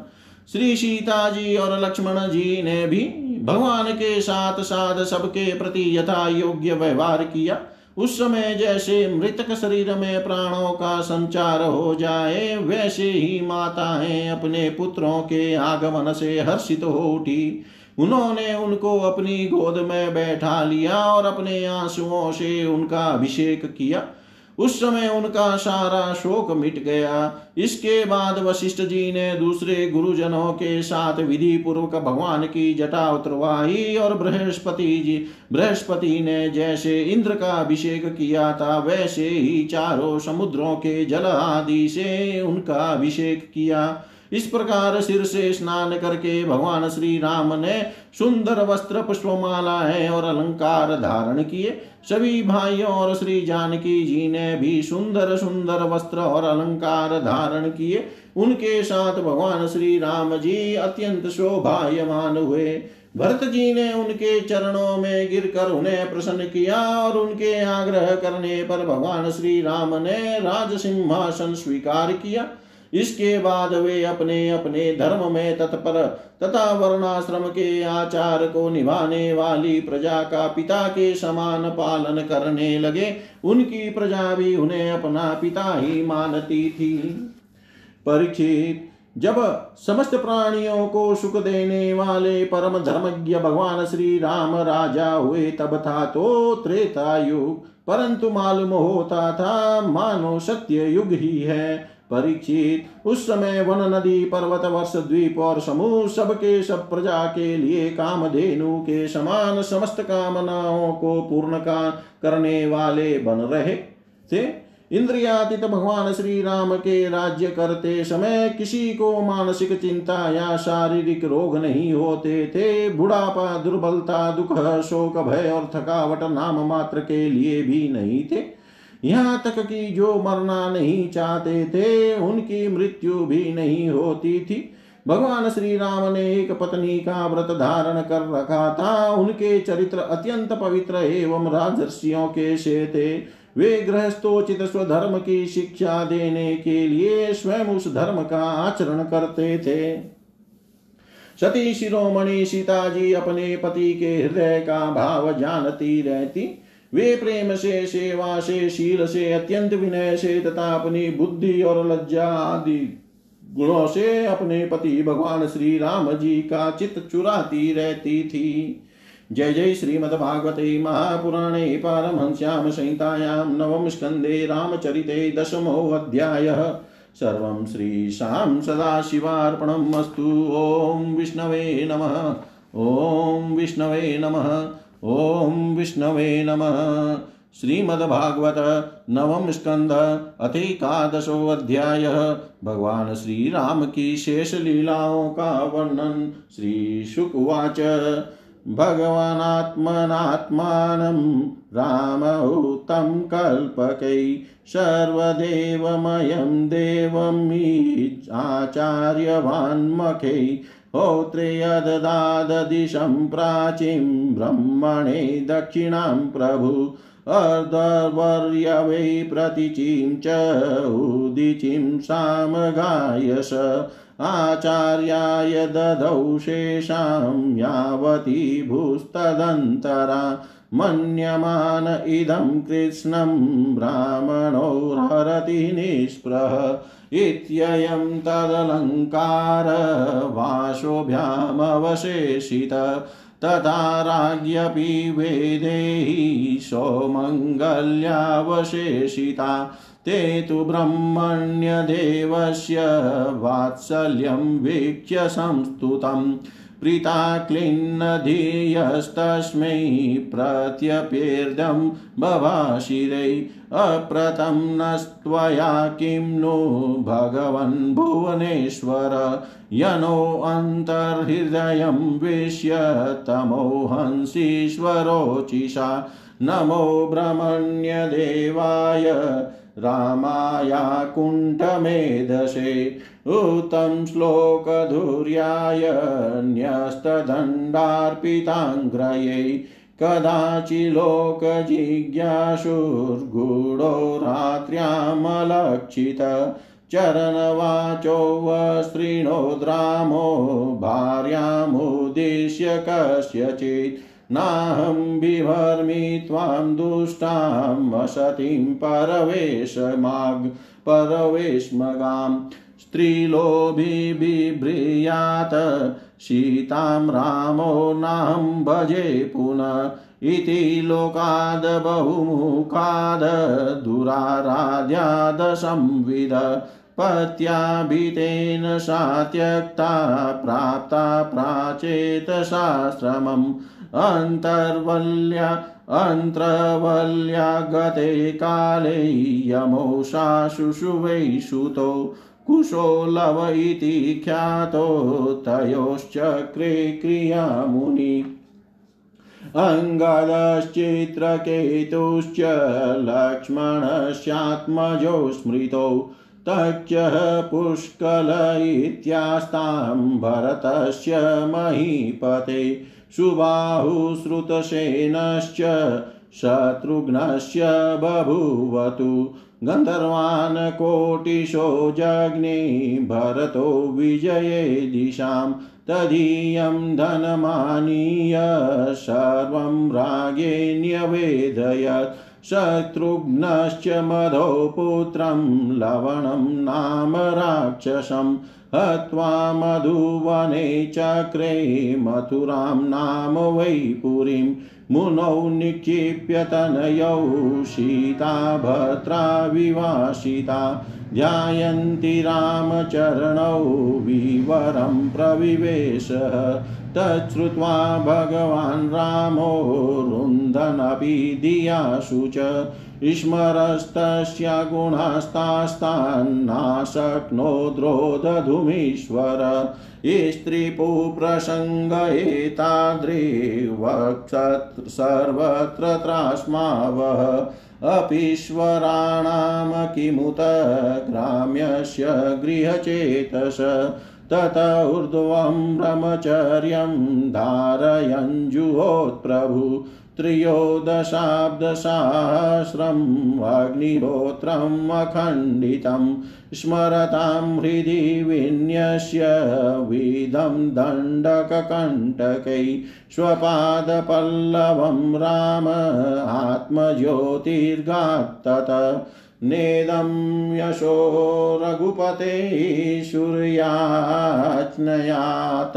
श्री सीता जी और लक्ष्मण जी ने भी भगवान के साथ साथ सबके प्रति यथा योग्य व्यवहार किया। उस समय जैसे मृतक शरीर में प्राणों का संचार हो जाए, वैसे ही माताएँ अपने पुत्रों के आगमन से हर्षित हो उठी। उन्होंने उनको अपनी गोद में बैठा लिया और अपने आंसुओं से उनका अभिषेक किया। उस समय उनका सारा शोक मिट गया। इसके बाद वशिष्ठ जी ने दूसरे गुरुजनों के साथ विधि पूर्वक भगवान की जटा उतरवाई और बृहस्पति जी, बृहस्पति ने जैसे इंद्र का अभिषेक किया था, वैसे ही चारों समुद्रों के जल आदि से उनका अभिषेक किया। इस प्रकार सिर से स्नान करके भगवान श्री राम ने सुंदर वस्त्र पुष्पमालाएँ और अलंकार धारण किए। सभी भाइयों और श्री जानकी जी ने भी सुंदर सुंदर वस्त्र और अलंकार धारण किए। उनके साथ भगवान श्री राम जी अत्यंत शोभायमान हुए। भरत जी ने उनके चरणों में गिरकर उन्हें प्रसन्न किया और उनके आग्रह करने पर भगवान श्री राम ने राज सिंहासन स्वीकार किया। इसके बाद वे अपने अपने धर्म में तत्पर तथा वर्णाश्रम के आचार को निभाने वाली प्रजा का पिता के समान पालन करने लगे। उनकी प्रजा भी उन्हें अपना पिता ही मानती थी। परीक्षित, जब समस्त प्राणियों को सुख देने वाले परम धर्मज्ञ भगवान श्री राम राजा हुए तब था तो त्रेता युग, परंतु मालूम होता था मानो सत्य युग ही है। परीक्षित उस समय वन नदी, पर्वत, वर्ष, द्वीप और समूह सबके सब प्रजा के लिए कामधेनु के समान समस्त कामनाओं को पूर्ण का करने वाले बन रहे थे। इंद्रियातीत भगवान श्री राम के राज्य करते समय किसी को मानसिक चिंता या शारीरिक रोग नहीं होते थे। बुढ़ापा, दुर्बलता, दुख, शोक, भय और थकावट नाम मात्र के लिए भी नहीं थे। यहाँ तक कि जो मरना नहीं चाहते थे, उनकी मृत्यु भी नहीं होती थी। भगवान श्री राम ने एक पत्नी का व्रत धारण कर रखा था। उनके चरित्र अत्यंत पवित्र एवं राजर्षियों के से थे। वे गृहस्थोचित स्वधर्म की शिक्षा देने के लिए स्वयं उस धर्म का आचरण करते थे। सती शिरोमणि सीता जी अपने पति के हृदय का भाव जानती रहती। वे प्रेम से सेवा से शील से अत्यंत विनय से तथा अपनी बुद्धि और लज्जा आदि गुणों से अपने पति भगवान श्री राम जी का चित चुराती रहती थी। जय जय श्रीमद्भागवते महापुराणे पारमहंस्यां संहितायां नवम स्कन्धे रामचरिते दशमोऽध्यायः सर्वं श्रीशां सदाशिवार्पणम् अस्तु। ॐ विष्णवे नमः। ॐ विष्णवे नमः। ॐ विष्णवे नमः। श्रीमद्भागवत नवम स्कंद अथेकादशोऽध्याय भगवान श्री राम की शेष लीलाओं का वर्णन श्री शुकवाच भगवानात्मनात्मानं रामौतं कल्पकै सर्वदेवमयं देवमीचाचार्यवान्मखै होत्रेयददाददिशं प्राचीं ब्रह्मणे दक्षिणां प्रभु, अर्धवर्यवै प्रतीचीं च उदिचिं सामगायस आचार्याय ददौ शेषां यावती भूस्तदन्तरा, मन्यमान इदं कृत्स्नं ब्राह्मणो हरति निःस्पृह। इत्ययं तदलङ्कारवाशोभ्यामवशेषित तथा राज्ञपि वेदेहि सौमङ्गल्यावशेषिता। ते तु ब्रह्मण्यदेवस्य वात्सल्यं वीक्ष्य संस्तुतम्। प्रीता क्लिन्नधीयस्तस्मै प्रत्यपेर्दं भवाशिरै अप्रतं नस्त्वया किं नु भगवन् भुवनेश्वर। यनोऽन्तर्हृदयं विश्य तमोहंसीश्वरोचिषा नमो ब्रह्मण्यदेवाय रामाया कुण्ठमेधसे। उतं श्लोकधुर्याय न्यस्तदण्डार्पिताङ्ग्रयै। कदाचिलोकजिज्ञासुर्गूढो रात्र्यामलक्षित चरणवाचो वस्त्रीणोद्रामो भार्यामुद्दिश्य कस्यचित् नाहं बिभर्मि त्वां दुष्टां वसतिं परवेशमाग् परवेश्मगां स्त्रीलोभिबिभ्रियात् सीतां रामो नाहं भजे पुनः। इति लोकाद् बहुमुखाद् दुराराध्यादसंविद पत्याभितेन सा त्यक्ता प्राप्ता प्राचेतशाश्रमम् अन्तर्वल्या अन्तर्वल्या गते काले यमौ शाशुषु वै सुतो कुशोलव इति ख्यातो तयोश्चक्रे क्रियामुनि। अङ्गदश्चित्रकेतुश्च लक्ष्मणस्यात्मजो स्मृतौ तक्षः पुष्कल इत्यास्तां भरतस्य महीपते। सुबाहुश्रुतसेनश्च शत्रुघ्नस्य बभूवतु। गन्धर्वान् कोटिशो जग्नि भरतो विजये दिशां। तदीयं धनमानीय सर्वं रागे न्यवेदयत् शत्रुघ्नश्च मधो पुत्रं लवणं नाम राक्षसं। हत्वा मधुवने चक्रे मथुरां नाम वै मुनौ निक्षिप्यतनयौ सीता भद्रा विवासिता ध्यायन्ति रामचरणौ विवरं प्रविवेशः। तच्छ्रुत्वा भगवान् रामो रुन्धनपि दियाशु च स्मरस्तस्य गुणास्तास्तान्नाशक्नो द्रोदधुमीश्वर स्त्रीपुप्रसङ्ग एतादृवक्षत् सर्वत्र त्रास्मावः अपीश्वराणां किमुत ग्राम्यस्य गृहचेतस तत ऊर्ध्वं ब्रह्मचर्यं धारयञ्जुहोत्प्रभु त्रयोदशाब्दसहस्रम् अग्निहोत्रम् अखण्डितं स्मरतां हृदि विन्यस्य विधं दण्डककण्टकै स्वपादपल्लवं राम आत्मज्योतिर्गात्तत। नेदं यशो रघुपते सूर्याच्नयात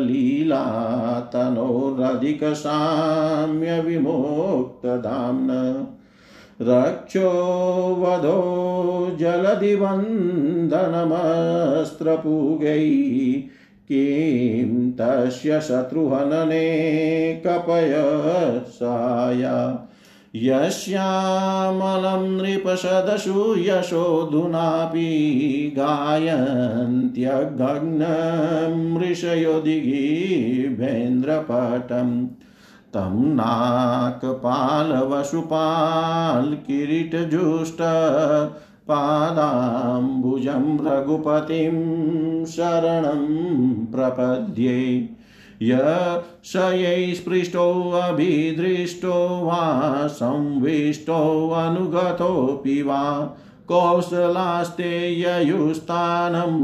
लीलातनोरधिकसाम्यविमुक्तधाम्न। रक्षो वधो जलधिवन्दनमस्त्रपूगै। किं तस्य शत्रुहनने कपयसाया। यस्यामलं नृपसदशु यशोधुनापि गायन्त्यग्नमृषयो दिगिभेन्द्रपटम् तं नाकपालवशुपालकिरीटजुष्ट पादाम्बुजं रघुपतिं शरणं प्रपद्ये। य स यै स्पृष्टोऽभिदृष्टो वा संविष्टोऽनुगतोऽपि वा कौशलास्ते ययुस्थानं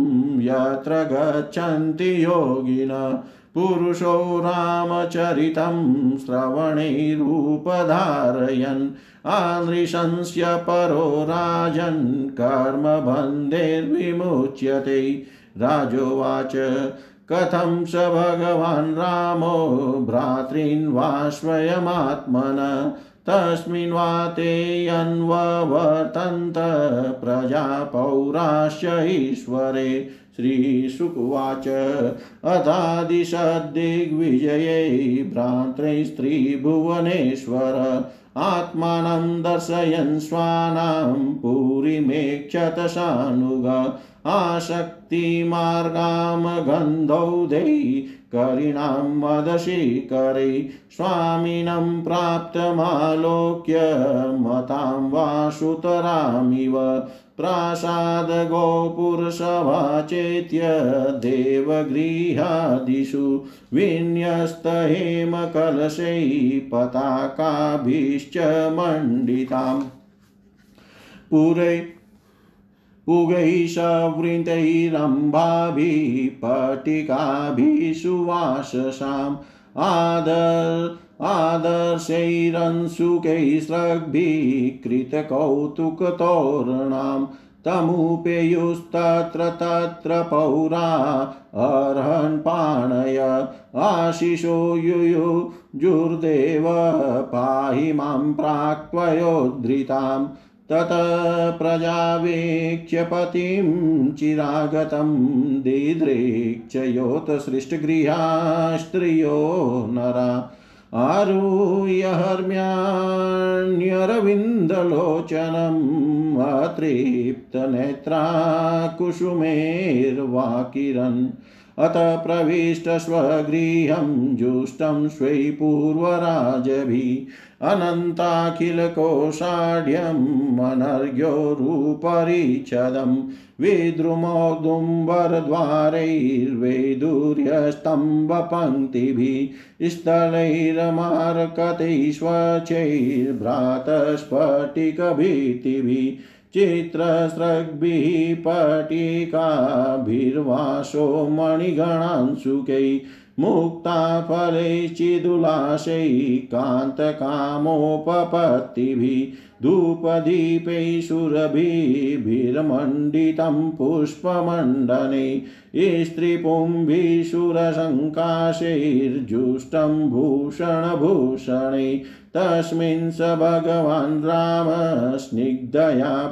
यत्र गच्छन्ति योगिन पुरुषो रामचरितं श्रवणैरूपधारयन् आनृशंस्य परो राजन् कर्मबन्धैर्विमुच्यते। राजोवाच कथं स भगवान् रामो भ्रातॄन्वा स्वयमात्मन तस्मिन् वा ते अन्ववर्तन्त प्रजा पौराश्च ईश्वरे श्रीशुकुवाच अथादिशद्दिग्विजये भ्रातृस्त्रिभुवनेश्वर आत्मानं दर्शयन् स्वानां पुरीमेक्षत आसक्तिमार्गामगन्धौ देयि करिणां मदशीकरै स्वामिनं प्राप्तमालोक्य मतां वासुतरामिव प्रासादगोपुरसभाचेत्य देवगृहादिषु विन्यस्तहेमकलशै पताकाभिश्च मण्डिताम्। पुरै पुगैः सवृतैरम्भाभिः पट्टिकाभिः सुवाससाम् आदर् आदर्शैरंशुकैस्रग्भिः कृतकौतुकतोरणाम् तमुपेयुस्तत्र तत्र पौरा अर्हन् पाणय आशिषो युयुजुर्देव पाहि माँ प्राक्त्वयोद्धृताम् ततः प्रजावेक्ष्य पतिं चिरागतं दिदृक्षयोत सृष्टगृहा स्त्रियो नरा। आरुह्यहर्म्यान्यरविन्दलोचनम् अतृप्तनेत्रा कुसुमेर्वाकिरन् अत प्रविष्टस्वगृहं जुष्टं स्वै पूर्वराजभिः। अनन्ताखिलकोषाढ्यम् अनर्घ्योरुपरिच्छदम् विद्रुमोदुम्बरद्वारैर्वैदूर्यस्तम्भपङ्क्तिभिः स्थलैरमार्कतैश्वचैर्भ्रातस्फटिकभित्तिभिः चित्रस्रग्भिः पटिकाभिर्वासो मणिगणांशुकैः मुक्ताफलैश्चिदुलाशैः कान्तकामोपपत्तिभिः धूपदीपैशुरभिर्मण्डितं पुष्पमण्डने स्त्रीपुंभिशुरसङ्काशैर्जुष्टं भूषणभूषणे तस्मिन् स भगवान् राम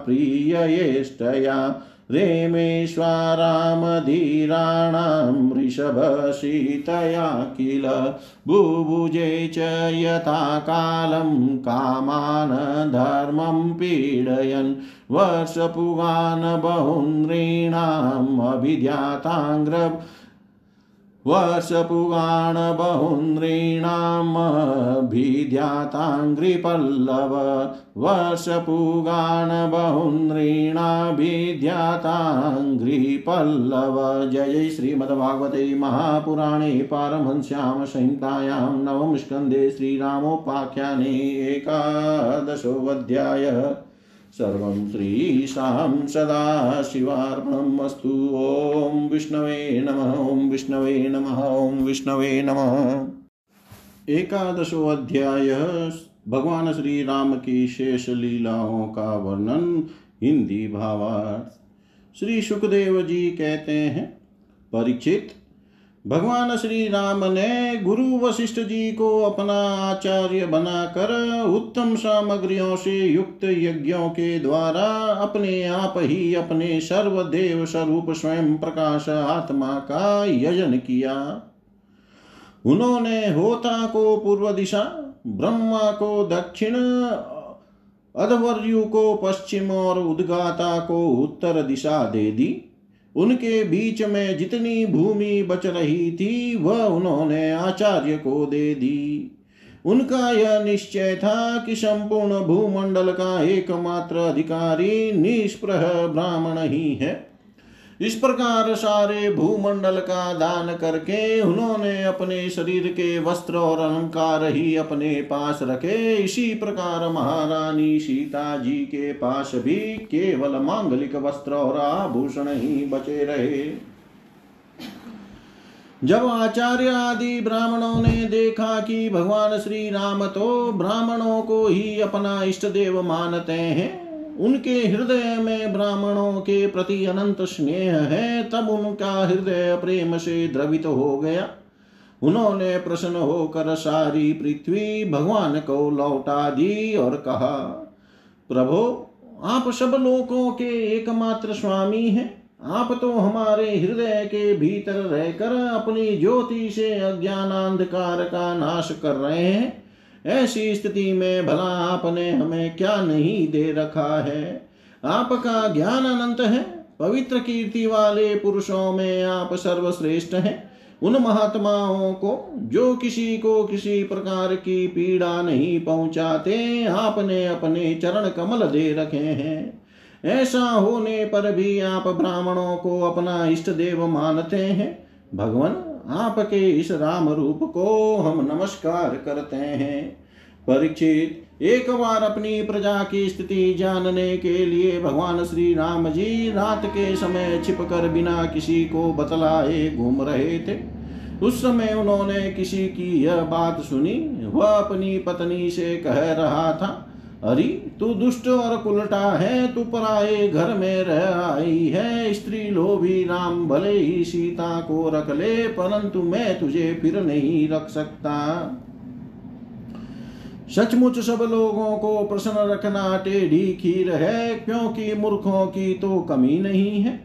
प्रिययेष्टया रेमेश्वरामधीराणां वृषभशीतया किल बुभुजे च यथा कालं कामान् धर्मं पीडयन् वर्षपुगान् बहुनॄणाम् अभिध्याताङ्ग्र वर्षपुगाण बहुनॄणामभिध्याताङ्घ्रिपल्लव वर्षपुगाण बहुनॄणाभिध्याताङ्घ्रिपल्लव जय जय श्रीमद्भागवते महापुराणे पारमहंस्यां संहितायां नवमस्कन्धे श्रीरामोपाख्याने एकादशोऽध्यायः। सर्वं श्रीशां सदाशिवार्पणम् अस्तु। ॐ विष्णवे नमः, ॐ विष्णवे नमः, ॐ विष्णवे नमः। एकादशो अध्याय भगवान श्री राम की शेष लीलाओं का वर्णन, हिंदी भावार्थ। श्री सुखदेव जी कहते हैं परीक्षित भगवान श्री राम ने गुरु वशिष्ठ जी को अपना आचार्य बनाकर उत्तम सामग्रियों से युक्त यज्ञों के द्वारा अपने आप ही अपने सर्वदेव स्वरूप स्वयं प्रकाश आत्मा का यजन किया। उन्होंने होता को पूर्व दिशा, ब्रह्मा को दक्षिण, अधवर्यु को पश्चिम और उद्गाता को उत्तर दिशा दे दी। उनके बीच में जितनी भूमि बच रही थी, वह उन्होंने आचार्य को दे दी। उनका यह निश्चय था कि संपूर्ण भूमंडल का एकमात्र अधिकारी निष्प्रह ब्राह्मण ही है। इस प्रकार सारे भूमंडल का दान करके उन्होंने अपने शरीर के वस्त्र और अलंकार ही अपने पास रखे। इसी प्रकार महारानी सीता जी के पास भी केवल मांगलिक वस्त्र और आभूषण ही बचे रहे। जब आचार्य आदि ब्राह्मणों ने देखा कि भगवान श्री राम तो ब्राह्मणों को ही अपना इष्ट देव मानते हैं उनके हृदय में ब्राह्मणों के प्रति अनंत स्नेह है, तब उनका हृदय प्रेम से द्रवित हो गया। उन्होंने प्रसन्न होकर सारी पृथ्वी भगवान को लौटा दी और कहा, प्रभो, आप सब लोगों के एकमात्र स्वामी हैं। आप तो हमारे हृदय के भीतर रहकर अपनी ज्योति से अज्ञान अंधकार का नाश कर रहे हैं। ऐसी स्थिति में भला आपने हमें क्या नहीं दे रखा है? आपका ज्ञान अनंत है। पवित्र कीर्ति वाले पुरुषों में आप सर्वश्रेष्ठ हैं। उन महात्माओं को जो किसी को किसी प्रकार की पीड़ा नहीं पहुंचाते, आपने अपने चरण कमल दे रखे हैं। ऐसा होने पर भी आप ब्राह्मणों को अपना इष्ट देव मानते हैं। भगवान आपके इस राम रूप को हम नमस्कार करते हैं। परीक्षित, एक बार अपनी प्रजा की स्थिति जानने के लिए भगवान श्री राम जी रात के समय छिपकर बिना किसी को बतलाए घूम रहे थे। उस समय उन्होंने किसी की यह बात सुनी, वह अपनी पत्नी से कह रहा था अरे, तू दुष्ट और कुलटा है, तू पराए घर में रह आई है। स्त्री लोभी राम, भले ही सीता को रख ले, परंतु मैं तुझे फिर नहीं रख सकता। सचमुच सब लोगों को प्रसन्न रखना टेढ़ी खीर है, क्योंकि मूर्खों की तो कमी नहीं है।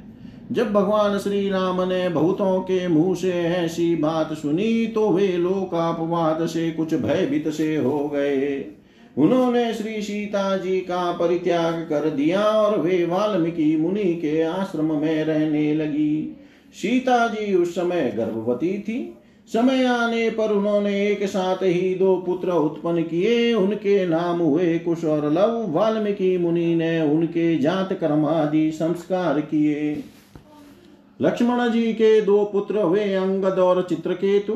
जब भगवान श्री राम ने बहुतों के मुँह से ऐसी बात सुनी तो वे लोग अपवाद से, कुछ भयभीत से हो गए। उन्होंने श्री सीता जी का परित्याग कर दिया और वे वाल्मीकि मुनि के आश्रम में रहने लगी। सीता जी उस समय गर्भवती थी। समय आने पर उन्होंने एक साथ ही दो पुत्र उत्पन्न किए। उनके नाम हुए कुश और लव। वाल्मीकि मुनि ने उनके जात कर्म आदि संस्कार किए। लक्ष्मण जी के दो पुत्र हुए अंगद और चित्रकेतु।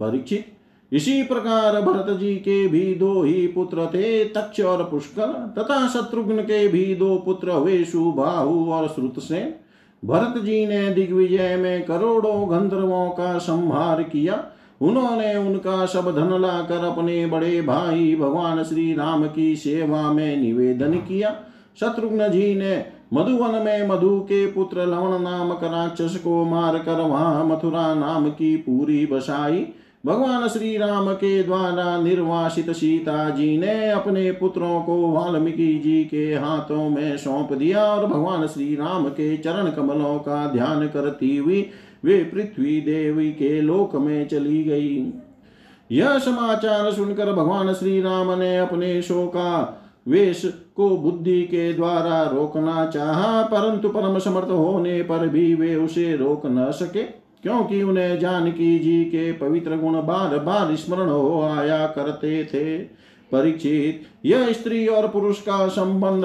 परीक्षित इसी प्रकार भरत जी के भी दो ही पुत्र थे, तक्ष और पुष्कर। तथा शत्रुघ्न के भी दो पुत्र हुए सुबाहु और श्रुतसेन भरत जी ने दिग्विजय में करोड़ों गंधर्वों का संहार किया। उन्होंने उनका सब धन लाकर अपने बड़े भाई भगवान श्री राम की सेवा में निवेदन किया। शत्रुघ्न जी ने मधुवन में मधु के पुत्र लवण नामक राक्षस को मारकर वहाँ मथुरा नाम की पूरी बसाई। भगवान श्री राम के द्वारा निर्वासित सीता जी ने अपने पुत्रों को वाल्मीकि जी के हाथों में सौंप दिया और भगवान श्री राम के चरण कमलों का ध्यान करती हुई वे पृथ्वी देवी के लोक में चली गई। यह समाचार सुनकर भगवान श्री राम ने अपने शोका वेश को बुद्धि के द्वारा रोकना चाहा, परंतु परम समर्थ होने पर भी वे उसे रोक न सके। क्योंकि उन्हें जानकी जी के पवित्र गुण बार बार स्मरण हो आया करते थे। परीक्षित, यह स्त्री और पुरुष का संबंध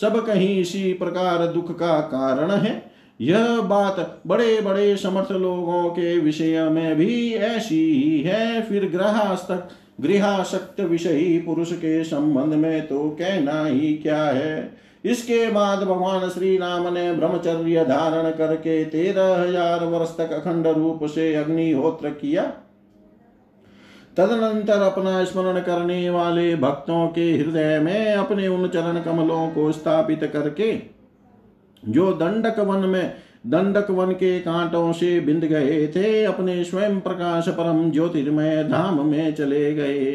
सब कहीं इसी प्रकार दुख का कारण है। यह बात बड़े बड़े समर्थ लोगों के विषय में भी ऐसी ही है। फिर ग्रहास्तक गृहाशक्त विषयी पुरुष के संबंध में तो कहना ही क्या है? इसके बाद भगवान श्री राम ने ब्रह्मचर्य धारण करके तेरह हज़ार वर्ष तक अखंड रूप से अग्निहोत्र किया। तदनंतर अपना स्मरण करने वाले भक्तों के हृदय में अपने उन चरण कमलों को स्थापित करके, जो दंडक वन में, दंडक वन के कांटों से बिंद गए थे, अपने स्वयं प्रकाश परम ज्योतिर्मय धाम में चले गए।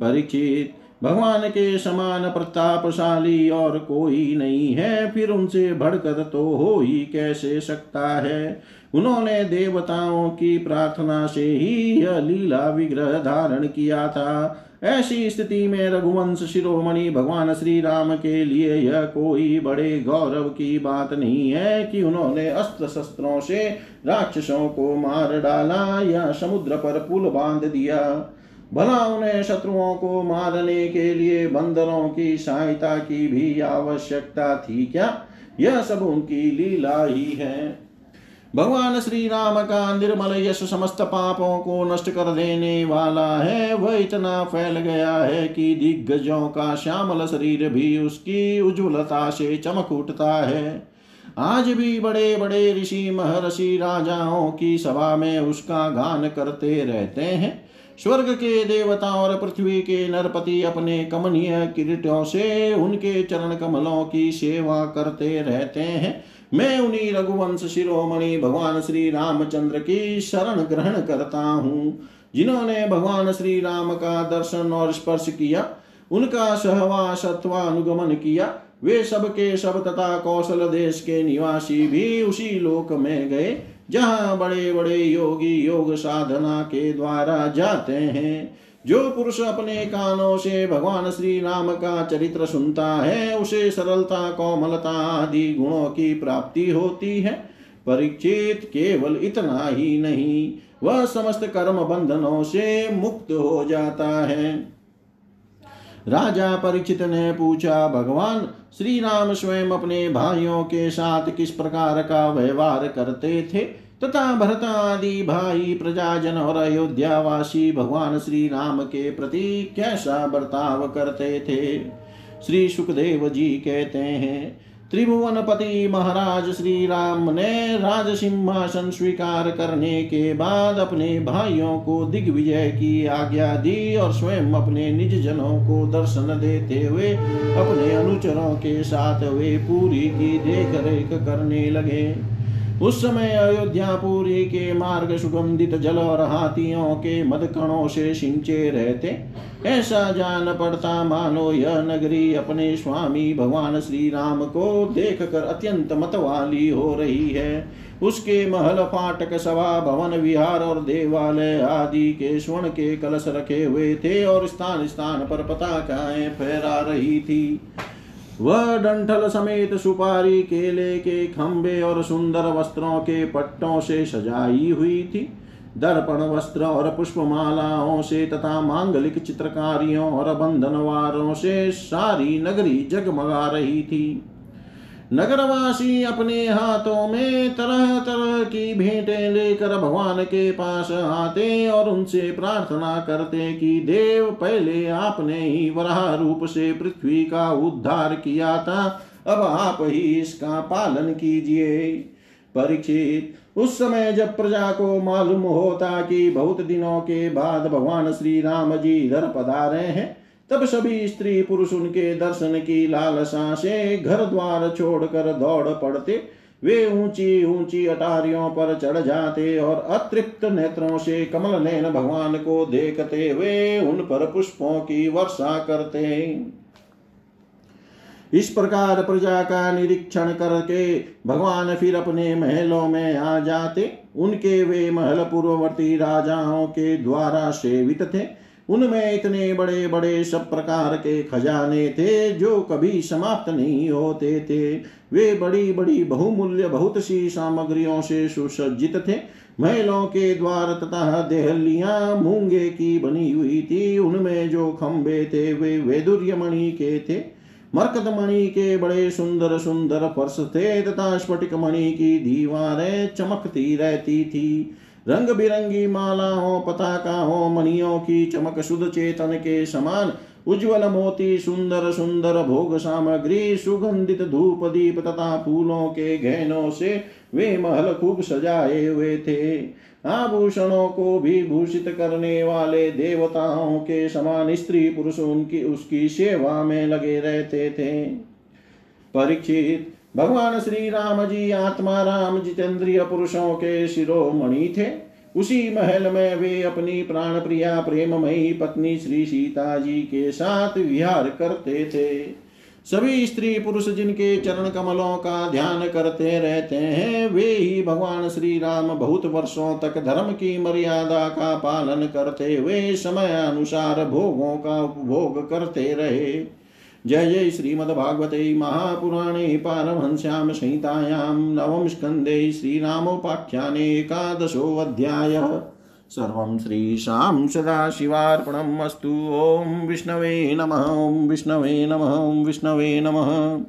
परीक्षित भगवान के समान प्रतापशाली और कोई नहीं है, फिर उनसे भड़कर तो हो ही कैसे सकता है? उन्होंने देवताओं की प्रार्थना से ही यह लीला विग्रह धारण किया था। ऐसी स्थिति में रघुवंश शिरोमणि भगवान श्री राम के लिए यह कोई बड़े गौरव की बात नहीं है कि उन्होंने अस्त्र शस्त्रों से राक्षसों को मार डाला या समुद्र पर पुल बाँध दिया। भला उन्हें शत्रुओं को मारने के लिए, बंदरों की सहायता की भी आवश्यकता थी क्या? यह सब उनकी लीला ही है। भगवान श्री राम का निर्मल यश समस्त पापों को नष्ट कर देने वाला है। वह इतना फैल गया है कि दिग्गजों का श्यामल शरीर भी उसकी उज्ज्वलता से चमक उठता है। आज भी बड़े बड़े ऋषि महर्षि राजाओं की सभा में उसका गान करते रहते हैं। स्वर्ग के देवता और पृथ्वी के नरपति अपने कमनीय किरीटों से उनके चरण कमलों की सेवा करते रहते हैं। मैं उन्हीं रघुवंश शिरोमणि भगवान श्री रामचंद्र की शरण ग्रहण करता हूँ, जिन्होंने भगवान श्री राम का दर्शन और स्पर्श किया, उनका सहवास अथवा अनुगमन किया। वे सब के सब तथा कौशल देश के निवासी भी उसी लोक में गए। जहाँ बड़े बड़े योगी योग साधना के द्वारा जाते हैं, जो पुरुष अपने कानों से भगवान श्री राम का चरित्र सुनता है, उसे सरलता, कोमलता आदि गुणों की प्राप्ति होती है। परीक्षित केवल इतना ही नहीं, वह समस्त कर्म बंधनों से मुक्त हो जाता है। राजा परिचित ने पूछा, भगवान श्री राम स्वयं अपने भाइयों के साथ किस प्रकार का व्यवहार करते थे? तथा भरत आदि भाई, प्रजाजन और अयोध्यावासी, भगवान श्री राम के प्रति कैसा बर्ताव करते थे? श्री सुखदेव जी कहते हैं त्रिभुवन पति महाराज श्री राम ने राज सिंहासन स्वीकार करने के बाद अपने भाइयों को दिग्विजय की आज्ञा दी और स्वयं अपने निज जनों को दर्शन देते हुए अपने अनुचरों के साथ वे पूरी की देखरेख करने लगे। उस समय अयोध्यापुरी के मार्ग सुगंधित जल और हाथियों के मदकणों से सिंचे रहते। ऐसा जान पड़ता, मानो यह नगरी अपने स्वामी भगवान श्री राम को देख कर अत्यंत मतवाली हो रही है। उसके महल, फाटक, सभा, भवन, विहार और देवालय आदि के स्वर्ण के कलश रखे हुए थे और स्थान स्थान पर पताकाएँ फहरा रही थी। वह डंठल समेत सुपारी केले के खंबे और सुंदर वस्त्रों के पट्टों से सजाई हुई थी। दर्पण वस्त्र और पुष्पमालाओं से तथा मांगलिक चित्रकारियों और बंधनवारों से सारी नगरी जगमगा रही थी। नगरवासी अपने हाथों में तरह तरह की भेंटें लेकर भगवान के पास आते और उनसे प्रार्थना करते कि देव, पहले आपने ही वराह रूप से पृथ्वी का उद्धार किया था, अब आप ही इसका पालन कीजिए। परीक्षित, उस समय जब प्रजा को मालूम होता कि बहुत दिनों के बाद भगवान श्री राम जी इधर पधारे हैं तब सभी स्त्री पुरुष उनके दर्शन की लालसा से घर द्वार छोड़कर दौड़ पड़ते। वे ऊँची ऊँची अटारियों पर चढ़ जाते और अतृप्त नेत्रों से कमल नैन भगवान को देखते वे उन पर पुष्पों की वर्षा करते। इस प्रकार प्रजा का निरीक्षण करके भगवान फिर अपने महलों में आ जाते। उनके वे महल पूर्ववर्ती राजाओं के द्वारा सेवित थे। उनमें इतने बड़े बड़े सब प्रकार के खजाने थे जो कभी समाप्त नहीं होते थे। वे बड़ी बड़ी बहुमूल्य, बहुत सी सामग्रियों से सुसज्जित थे। महलों के द्वार तथा देहलियाँ मूँगे की बनी हुई थी। उनमें जो खंबे थे, वे वेदुर्य मणि के थे। मरकत मणि के बड़े सुंदर सुंदर फर्श थे तथा स्फटिक मणि की दीवारें चमकती रहती थी। रंग बिरंगी मालाओं, पताकाओं, मणियों की चमक शुद्ध चेतन के समान उज्जवल मोती, सुंदर सुंदर भोग सामग्री, सुगंधित धूप, दीप तथा फूलों के गहनों से वे महल खूब सजाए हुए थे। आभूषणों को भी भूषित करने वाले देवताओं के समान स्त्री पुरुष उनकी, उसकी सेवा में लगे रहते थे। परीक्षित भगवान श्री राम जी, आत्मा राम जितेंद्रिय पुरुषों के शिरोमणि थे। उसी महल में वे अपनी प्राण प्रिया प्रेममयी पत्नी श्री सीता जी के साथ विहार करते थे। सभी स्त्री पुरुष जिनके चरण कमलों का ध्यान करते रहते हैं, वे ही भगवान श्री राम बहुत वर्षों तक धर्म की मर्यादा का पालन करते हुए समय अनुसार भोगों का उपभोग करते रहे। जय जय श्रीमद्भागवते महापुराणे पारमहंस्यां संहितायां नवम स्कंदे श्रीरामोपाख्याने एकादशोऽध्यायः। सर्वं श्रीशां सदाशिवार्पणम् अस्तु। ॐ विष्णवे नमः, ॐ विष्णवे नमः, ॐ विष्णवे नमः।